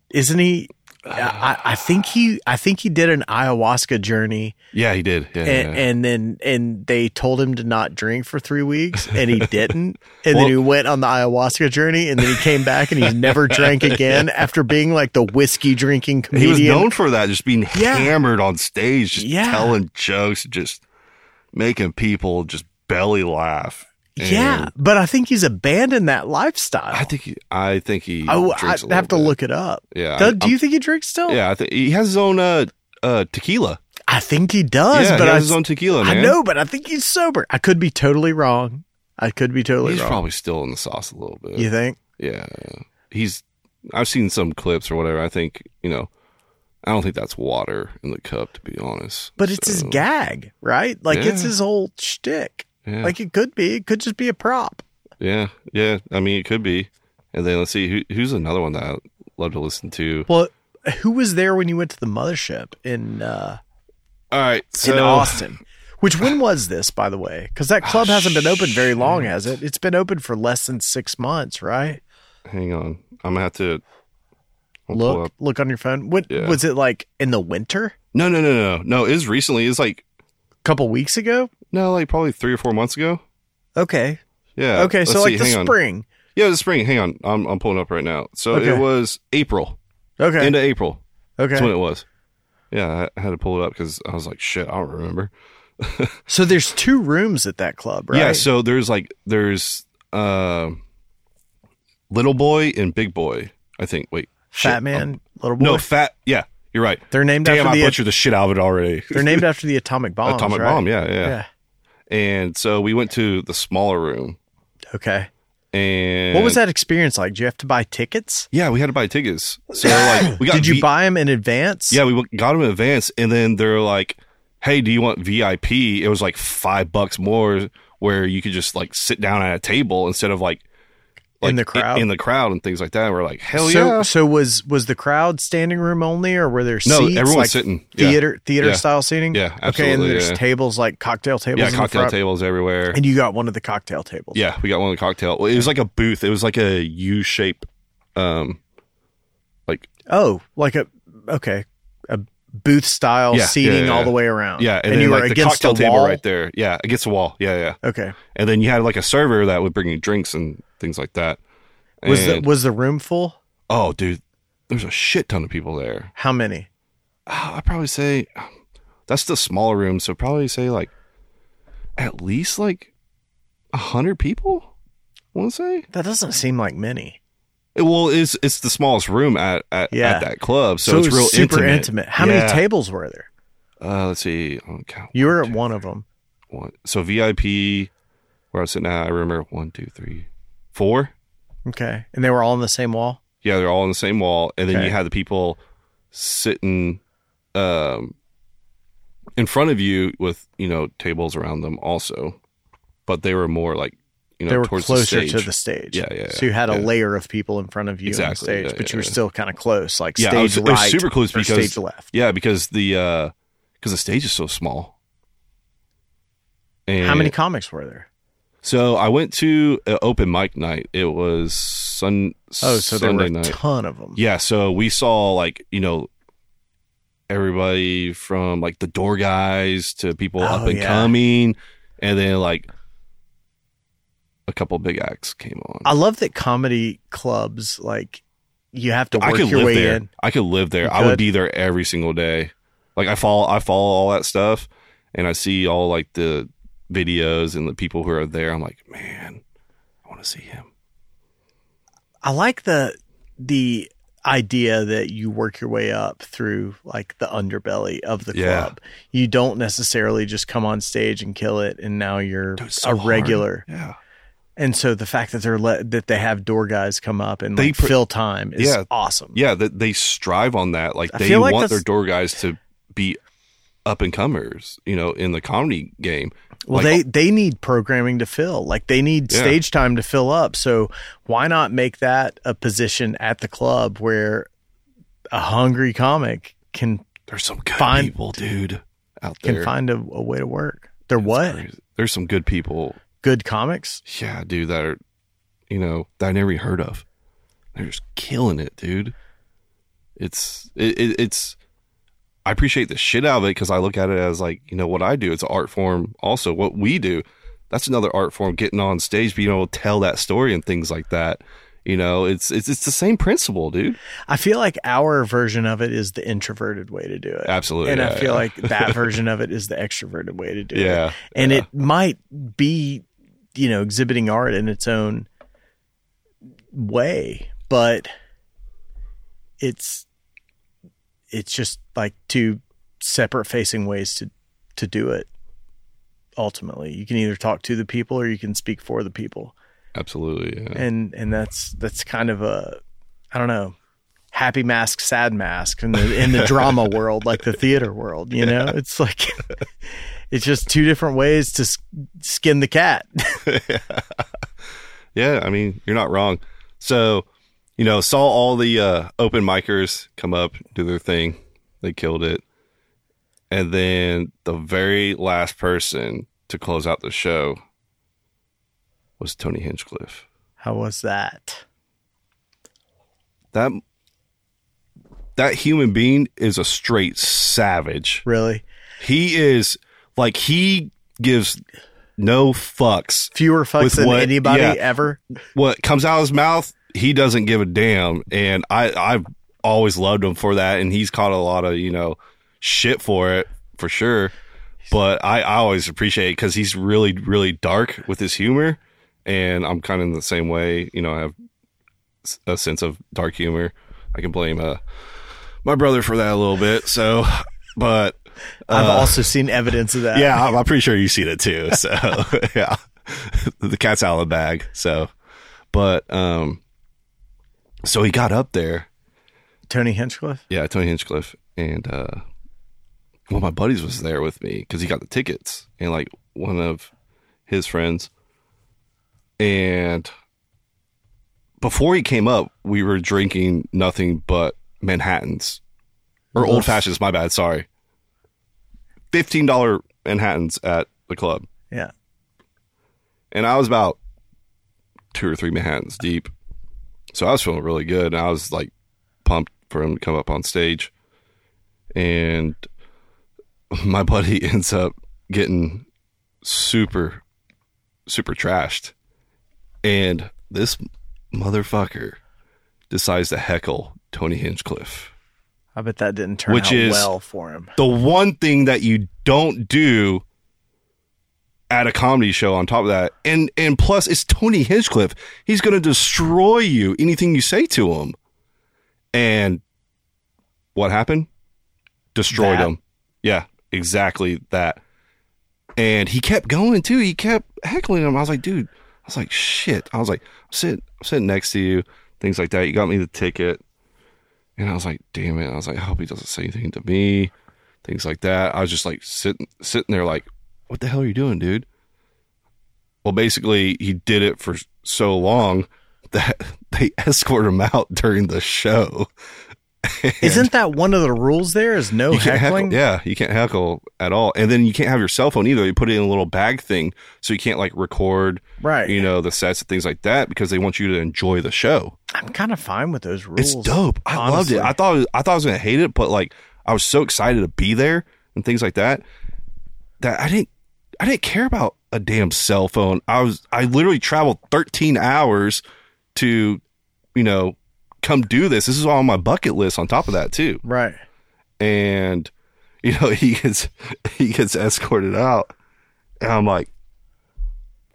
S4: isn't he I, I think he I think he did an ayahuasca journey
S3: Yeah, he did. Yeah,
S4: and,
S3: yeah.
S4: and then and they told him to not drink for three weeks and he didn't and
S3: Well-
S4: then he went on the ayahuasca journey and then he came back and he's never drank again after being like the whiskey drinking
S3: he was
S4: comedian
S3: known for that, just being
S4: Yeah.
S3: hammered on stage, just
S4: Yeah.
S3: telling jokes, just making people just belly laugh. And
S4: yeah but i think he's abandoned that lifestyle
S3: I think he, I think he.
S4: oh i'd have to
S3: bit.
S4: look it up
S3: Yeah,
S4: do,
S3: I-
S4: do you think he drinks still
S3: Yeah, I think he has his own uh, uh, tequila.
S4: i think he does
S3: yeah,
S4: but
S3: he
S4: I,
S3: has his own tequila. Man.
S4: I know but i think he's sober i could be totally wrong i could be totally
S3: he's
S4: wrong
S3: probably still in the sauce a little bit.
S4: you think
S3: Yeah, he's. I've seen some clips or whatever. I think you know. I don't think that's water in the cup, to be honest.
S4: But it's his gag, right? Like it's his whole shtick.
S3: Yeah,
S4: Like it could be. It could just be a prop.
S3: yeah, yeah. I mean, it could be. And then let's see who, who's another one that I love to listen to.
S4: Well, who was there when you went to the mothership in uh,
S3: All right, so
S4: in Austin? Which when was this, by the way? Because that club
S3: Oh,
S4: hasn't been open very long,
S3: shit.
S4: has it? It's been open for less than six months, right?
S3: hang on, I'm gonna have to I'll
S4: Look, look on your phone. What
S3: Yeah.
S4: was it like in the winter?
S3: No, no, no, no, no. It was recently. It's like
S4: couple weeks ago?
S3: no, like probably three or four months ago.
S4: Okay.
S3: Yeah.
S4: okay, so like
S3: see,
S4: the
S3: hang on.
S4: spring.
S3: Yeah, the spring. Hang on, I'm I'm pulling up right now. So
S4: Okay.
S3: it was April,
S4: Okay.
S3: end of April.
S4: okay.
S3: That's when it was. Yeah, I I had to pull it up because I was like, shit, I don't remember.
S4: so there's two rooms at that club, right?
S3: Yeah, so there's like there's uh, little boy and big boy. I think. Wait,
S4: Fat
S3: shit,
S4: man, little boy.
S3: no, fat. Yeah, you're right.
S4: they're named
S3: Damn,
S4: after
S3: I
S4: the
S3: butchered the shit out of it already.
S4: they're named after the atomic bomb.
S3: Atomic
S4: right?
S3: bomb. Yeah, yeah,
S4: Yeah.
S3: And so we went to the smaller room,
S4: Okay.
S3: and
S4: What was that experience like? Did you have to buy tickets?
S3: Yeah, we had to buy tickets. So like, we got.
S4: Did you
S3: V-
S4: buy them in advance?
S3: Yeah, we got them in advance, and then they're like, "Hey, do you want VIP?" It was like five bucks more, where you could just like sit down at a table instead of like, like
S4: In the crowd?
S3: in, the crowd, and things like that. we're like, "Hell
S4: so,
S3: yeah!"
S4: so was was the crowd standing room only, or were there
S3: No,
S4: seats?
S3: everyone's
S4: like
S3: sitting. Yeah.
S4: Theater theater
S3: Yeah.
S4: style seating.
S3: Yeah,
S4: Okay, and there's
S3: yeah.
S4: tables like cocktail tables.
S3: Yeah, cocktail tables everywhere.
S4: And you got one of the cocktail tables.
S3: yeah, we got one of the cocktail. Well, it was like a booth. It was like a U shape, um, like
S4: Oh, like a okay, a booth style
S3: Yeah,
S4: seating
S3: yeah,
S4: all the way around.
S3: yeah, and,
S4: and, you were
S3: like the
S4: against
S3: cocktail
S4: the
S3: table
S4: wall.
S3: right there. Yeah, against the wall. Yeah, yeah.
S4: Okay.
S3: And then you had like a server that would bring you drinks and things like that.
S4: Was the was the room full?
S3: Oh, dude, there's a shit ton of people there.
S4: How many?
S3: Ah, I'd probably say that's the smaller room, so probably say like at least like a hundred people. I want to say.
S4: That doesn't seem like many.
S3: Well, it's it's the smallest room at at,
S4: Yeah.
S3: at that club, so,
S4: So,
S3: it's
S4: it
S3: real
S4: super
S3: intimate.
S4: intimate. How
S3: Yeah.
S4: many tables were there?
S3: Uh, let's see. Count.
S4: You were at one of them.
S3: one. So VIP, where I was sitting at, I remember one, two, three, four.
S4: Okay, and they were all on the same wall.
S3: Yeah, they're all on the same wall, and then
S4: Okay.
S3: you had the people sitting um, in front of you with you know tables around them also, but they were more like you know
S4: they were
S3: towards
S4: closer
S3: the
S4: to the stage.
S3: Yeah, yeah,
S4: So you had a
S3: yeah.
S4: layer of people in front of you on the stage,
S3: yeah,
S4: but
S3: yeah,
S4: you were
S3: yeah.
S4: still kind of close, like
S3: Yeah,
S4: stage
S3: it was,
S4: right
S3: was super close because
S4: stage left.
S3: yeah, because the uh because the stage is so small. And
S4: How many comics were there?
S3: So I went to an open mic night. It was sun.
S4: Oh, so there were a
S3: night.
S4: ton of them.
S3: Yeah, so we saw like you know everybody from like the door guys to people up
S4: Oh,
S3: and
S4: yeah.
S3: coming, and then like a couple big acts came on.
S4: I love that comedy clubs like you have to
S3: I
S4: work
S3: could
S4: your
S3: live
S4: way
S3: there.
S4: in.
S3: I could live there.
S4: You
S3: I would be there every single day. Like I follow, I follow all that stuff, and I see all like the videos and the people who are there. I'm like, man, I want to see him.
S4: I like the the idea that you work your way up through like the underbelly of the
S3: Yeah.
S4: club. You don't necessarily just come on stage and kill it and now you're
S3: Dude, so
S4: a
S3: hard.
S4: regular.
S3: Yeah,
S4: And so the fact that they're let that they have door guys come up and
S3: They
S4: like fill time is
S3: Yeah.
S4: awesome.
S3: yeah. That they strive on that. Like
S4: I
S3: they
S4: like
S3: want their door guys to be up and comers. You know, in the comedy game.
S4: Well,
S3: Like,
S4: they oh they need programming to fill. Like they need
S3: Yeah.
S4: stage time to fill up. So why not make that a position at the club where a hungry comic can
S3: there's some good
S4: Find-
S3: people, dude, out there can
S4: find a, a way to work? They're
S3: It's
S4: what?
S3: crazy. There's some good people
S4: Good comics?
S3: Yeah, dude, that are, you know, that I never even heard of. They're just killing it, dude. It's it, it, it's. I appreciate the shit out of it because I look at it as like you know what I do. It's an art form. Also, what we do, that's another art form. Getting on stage, being able to tell that story and things like that. You know, it's it's it's the same principle, dude.
S4: I feel like our version of it is the introverted way to do it.
S3: Absolutely,
S4: And I feel
S3: yeah.
S4: like that version of it is the extroverted way to do it.
S3: Yeah,
S4: And it might be, you know, exhibiting art in its own way, but it's it's just like two separate facing ways to to do it. Ultimately, you can either talk to the people or you can speak for the people.
S3: Absolutely, yeah.
S4: and and that's that's kind of a I don't know happy mask sad mask in the in the drama world like the theater world you know it's like it's just two different ways to skin the cat
S3: Yeah, I mean, you're not wrong. So, you know, saw all the uh, open micers come up, do their thing. They killed it. And then the very last person to close out the show was Tony Hinchcliffe.
S4: how was that
S3: That that human being is a straight savage.
S4: really
S3: He is like he gives no fucks.
S4: Fewer fucks than
S3: what-
S4: anybody
S3: yeah.
S4: ever.
S3: What comes out of his mouth, he doesn't give a damn. And I, I've always loved him for that. And he's caught a lot of, you know, shit for it, for sure. But I, I always appreciate it because he's really, really dark with his humor. And I'm kind of in the same way. You know, I have a sense of dark humor. I can blame uh, my brother for that a little bit. So, but
S4: I've also seen evidence of that.
S3: yeah, I'm, pretty sure you've seen it too. So yeah, the cat's out of the bag. So, but um, so he got up there.
S4: Tony Hinchcliffe.
S3: Yeah, Tony Hinchcliffe and uh, one of my buddies was there with me because he got the tickets and like one of his friends. And before he came up, we were drinking nothing but Manhattans or old fashions. My bad. Sorry. Fifteen dollar Manhattans at the club,
S4: Yeah.
S3: and I was about two or three Manhattans deep. So I was feeling really good, and I was like pumped for him to come up on stage. And my buddy ends up getting super, super trashed, and this motherfucker decides to heckle Tony Hinchcliffe.
S4: I bet that didn't turn
S3: Which
S4: out
S3: is-
S4: well for him.
S3: the one thing that you don't do at a comedy show on top of that. And and plus it's tony hinchcliffe. He's going to destroy you anything you say to him. And what happened? Destroyed
S4: That.
S3: him. Yeah exactly that. And he kept going too. He kept heckling him. I was like dude i was like shit. I was like i'm sitting i'm sitting next to you things like that. You got me the ticket and I was like, damn it. I was like, I hope he doesn't say anything to me. Things like that. I was just like sitting sitting there like, what the hell are you doing, dude? Well, basically he did it for so long that they escorted him out during the show.
S4: Isn't that one of the rules there? Is no heckling?
S3: heckle. Yeah, you can't heckle at all. And then you can't have your cell phone either. You put it in a little bag thing so you can't like record,
S4: Right.
S3: you know, the sets and things like that because they want you to enjoy the show.
S4: I'm kind of fine with those rules.
S3: It's dope. I loved it. I thought it was- I thought I was gonna hate it, but like I was so excited to be there and things like that that I didn't I didn't care about a damn cell phone. I was I literally traveled 13 hours to you know come do this. This is all on my bucket list on top of that too.
S4: Right.
S3: And you know he gets he gets escorted out, and I'm like.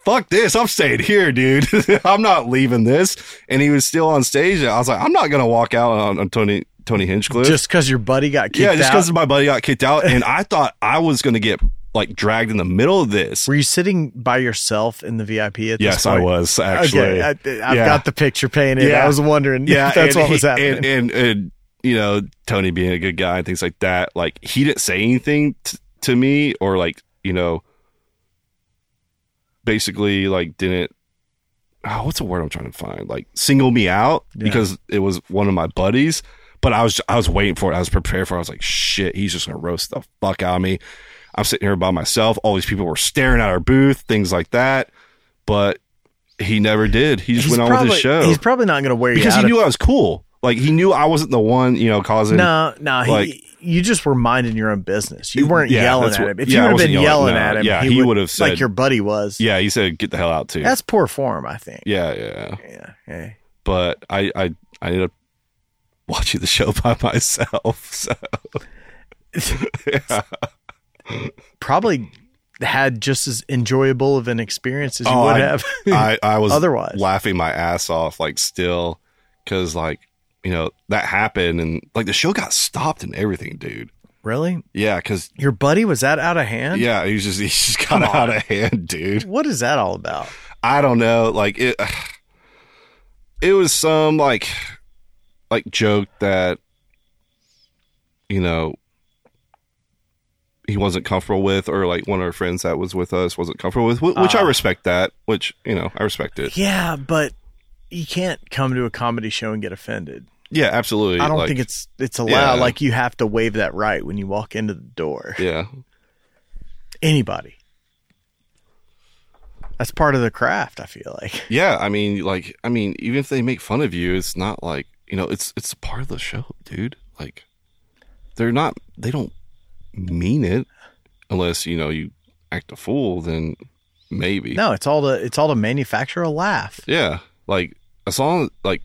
S3: Fuck this! I'm staying here, dude. I'm not leaving this. And he was still on stage. I was like, I'm not gonna walk out on, on Tony Tony Hinchcliffe.
S4: Just because your buddy got kicked out.
S3: yeah, just because my buddy got kicked out, and I thought I was gonna get like dragged in the middle of this.
S4: Were you sitting by yourself in the VIP at this
S3: Yes, I was actually.
S4: Okay, I, I've
S3: Yeah.
S4: got the picture painted.
S3: Yeah.
S4: I was wondering
S3: yeah,
S4: if that's what was happening.
S3: And, and and you know Tony being a good guy and things like that. Like he didn't say anything t- to me, or like you know, basically like didn't. Oh, what's the word I'm trying to find? Like single me out
S4: Yeah.
S3: because it was one of my buddies. But I was I was waiting for it. I was prepared for it. I was like, shit, he's just gonna roast the fuck out of me. I'm sitting here by myself. All these people were staring at our booth, things like that. But he never did. He just
S4: He's
S3: went on
S4: probably,
S3: with his show
S4: He's probably not to wear you
S3: because
S4: out.
S3: he knew I was cool. Like he knew I wasn't the one, you know, causing.
S4: no, no. He,
S3: like-
S4: you just were minding your own business. You weren't
S3: Yeah,
S4: yelling at
S3: what-
S4: him. If
S3: yeah,
S4: you would have been
S3: yelling,
S4: yelling,
S3: no.
S4: at him,
S3: Yeah,
S4: he,
S3: he
S4: would have
S3: said-
S4: like your buddy was.
S3: Yeah, he said, "Get the hell out too."
S4: that's poor form. I think.
S3: yeah, yeah.
S4: Yeah. yeah.
S3: But I, I, I ended up watching the show by myself. So
S4: Probably had just as enjoyable of an experience as you
S3: Oh,
S4: would
S3: I-
S4: have.
S3: I, I was
S4: Otherwise.
S3: laughing my ass off, like still, because like you know that happened, and like the show got stopped and everything, dude.
S4: really?
S3: Yeah, because
S4: Your buddy was that out of hand?
S3: yeah, he was just he just got
S4: Come
S3: out of hand, dude.
S4: What is that all about?
S3: I don't know. Like it, it was some like, like joke that, you know, he wasn't comfortable with, or like one of our friends that was with us wasn't comfortable with, wh- which I
S4: Ah.
S3: respect that. Which you know, I respect it.
S4: Yeah, but you can't come to a comedy show and get offended.
S3: Yeah, absolutely.
S4: I don't
S3: Like,
S4: think it's it's allowed.
S3: Yeah.
S4: Like you have to waive that right when you walk into the door.
S3: Yeah,
S4: Anybody. That's part of the craft. I feel like.
S3: yeah. I mean, like, I mean, even if they make fun of you, it's not like you know, it's it's a part of the show, dude. Like, they're not. They don't mean it unless you know you act a fool. Then maybe.
S4: No, it's all to it's all to manufacture a laugh.
S3: Yeah, like as long like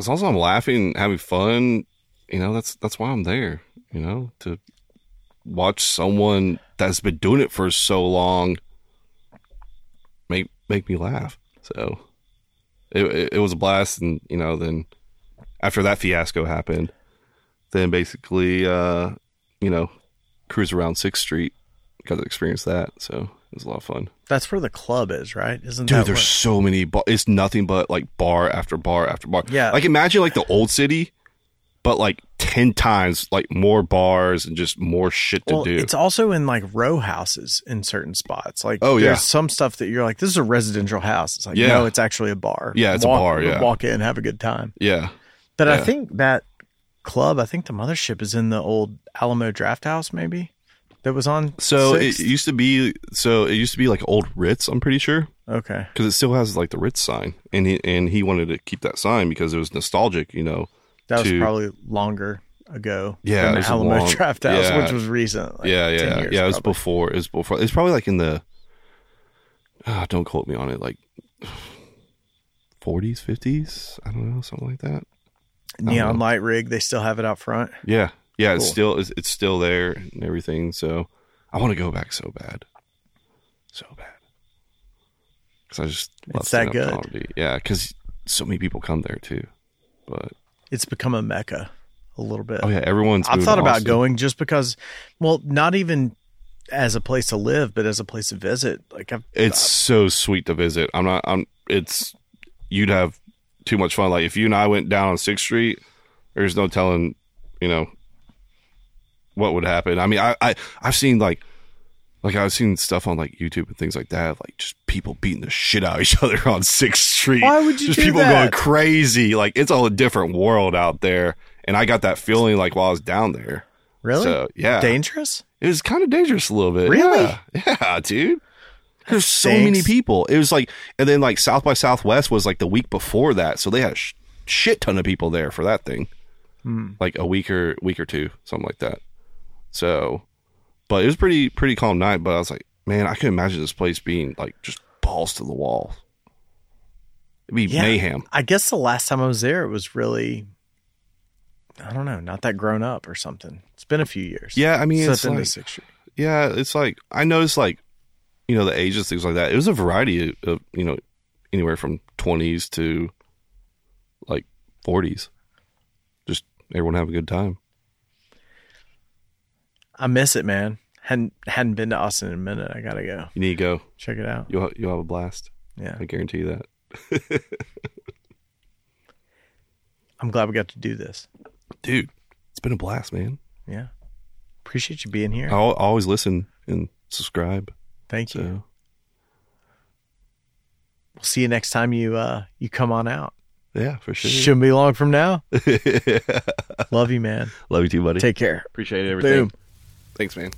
S3: as long as I'm laughing, having fun, you know, that's that's why I'm there. You know, to watch someone that's been doing it for so long make make me laugh. So it it, it was a blast, and you know, then after that fiasco happened, then basically, uh, you know, cruise around Sixth Street, got to experience that. So it was a lot of fun.
S4: That's where the club is, right? Isn't that?
S3: Dude, there's
S4: what-
S3: so many. Bar- it's nothing but like bar after bar after bar.
S4: Yeah.
S3: like imagine like the old city, but like ten times like more bars and just more shit to
S4: well,
S3: do.
S4: it's also in like row houses in certain spots. Like,
S3: Oh,
S4: there's
S3: yeah.
S4: some stuff that you're like, this is a residential house. It's like,
S3: Yeah.
S4: no, it's actually a bar.
S3: Yeah, it's a bar, yeah.
S4: walk in, have a good time.
S3: yeah,
S4: But I think that club, I think the mothership is in the old Alamo Draft House, maybe that was on.
S3: so
S4: Sixth?
S3: it used to be. So it used to be like old Ritz. I'm pretty sure
S4: okay,
S3: because it still has like the Ritz sign, and he and he wanted to keep that sign because it was nostalgic. You know.
S4: that was probably longer ago.
S3: Yeah,
S4: than the Alamo
S3: long-
S4: Draft House,
S3: yeah.
S4: which was recent. like
S3: yeah,
S4: 10
S3: yeah, yeah. It was
S4: probably.
S3: before. It was before. It's probably like in the. ah, don't quote me on it. Like. 40s, 50s, I don't know, something like that.
S4: neon light rig. They still have it out front.
S3: Yeah, yeah, it's
S4: Cool.
S3: still it's, it's still there and everything. So I want to go back so bad, so bad. Because I just love
S4: It's that good.
S3: comedy. Yeah, because so many people come there too. But
S4: It's become a mecca a little bit.
S3: oh yeah, everyone's.
S4: I've thought about going just because, well, not even as a place to live, but as a place to visit. Like I've,
S3: It's so sweet to visit. I'm not. I'm. It's you'd have too much fun. Like if you and I went down on Sixth Street, there's no telling. You know what would happen. I mean, I, I I've seen like like I've seen stuff on like YouTube and things like that. Like just people beating the shit out of each other on Sixth Street.
S4: Why would you
S3: Just
S4: do
S3: people
S4: that?
S3: going crazy. Like it's all a different world out there. And I got that feeling like while I was down there.
S4: really
S3: So yeah,
S4: dangerous.
S3: it was kind of dangerous a little bit.
S4: Really?
S3: Yeah, yeah dude. There's so many people. It was like, and then like South by Southwest was like the week before that, so they had a sh- shit ton of people there for that thing.
S4: Hmm.
S3: Like a week or week or two, something like that. So, but it was pretty pretty calm night. But I was like, man, I can imagine this place being like just balls to the wall. It'd be
S4: Yeah.
S3: mayhem.
S4: I guess the last time I was there, it was really, I don't know, not that grown up or something. It's been a few years.
S3: Yeah, I mean,
S4: Since
S3: it's
S4: I've been to
S3: like-
S4: Street.
S3: Yeah, it's like I noticed like you know the ages things like that. It was a variety of, of you know anywhere from twenties to like forties. Just everyone have a good time.
S4: I miss it, man. hadn't hadn't been to Austin in a minute. I gotta go
S3: You need to go.
S4: check it out.
S3: You'll you'll have a blast.
S4: Yeah,
S3: I guarantee you that,
S4: I'm glad we got to do this.
S3: dude. It's been a blast, man.
S4: Yeah, appreciate you being here.
S3: I'll, I'll always listen and subscribe.
S4: Thank you.
S3: So
S4: We'll see you next time you uh you come on out.
S3: yeah, for sure.
S4: Shouldn't be long from now. Love you, man.
S3: Love you too, buddy.
S4: Take care.
S3: Appreciate everything.
S4: Boom.
S3: Thanks, man.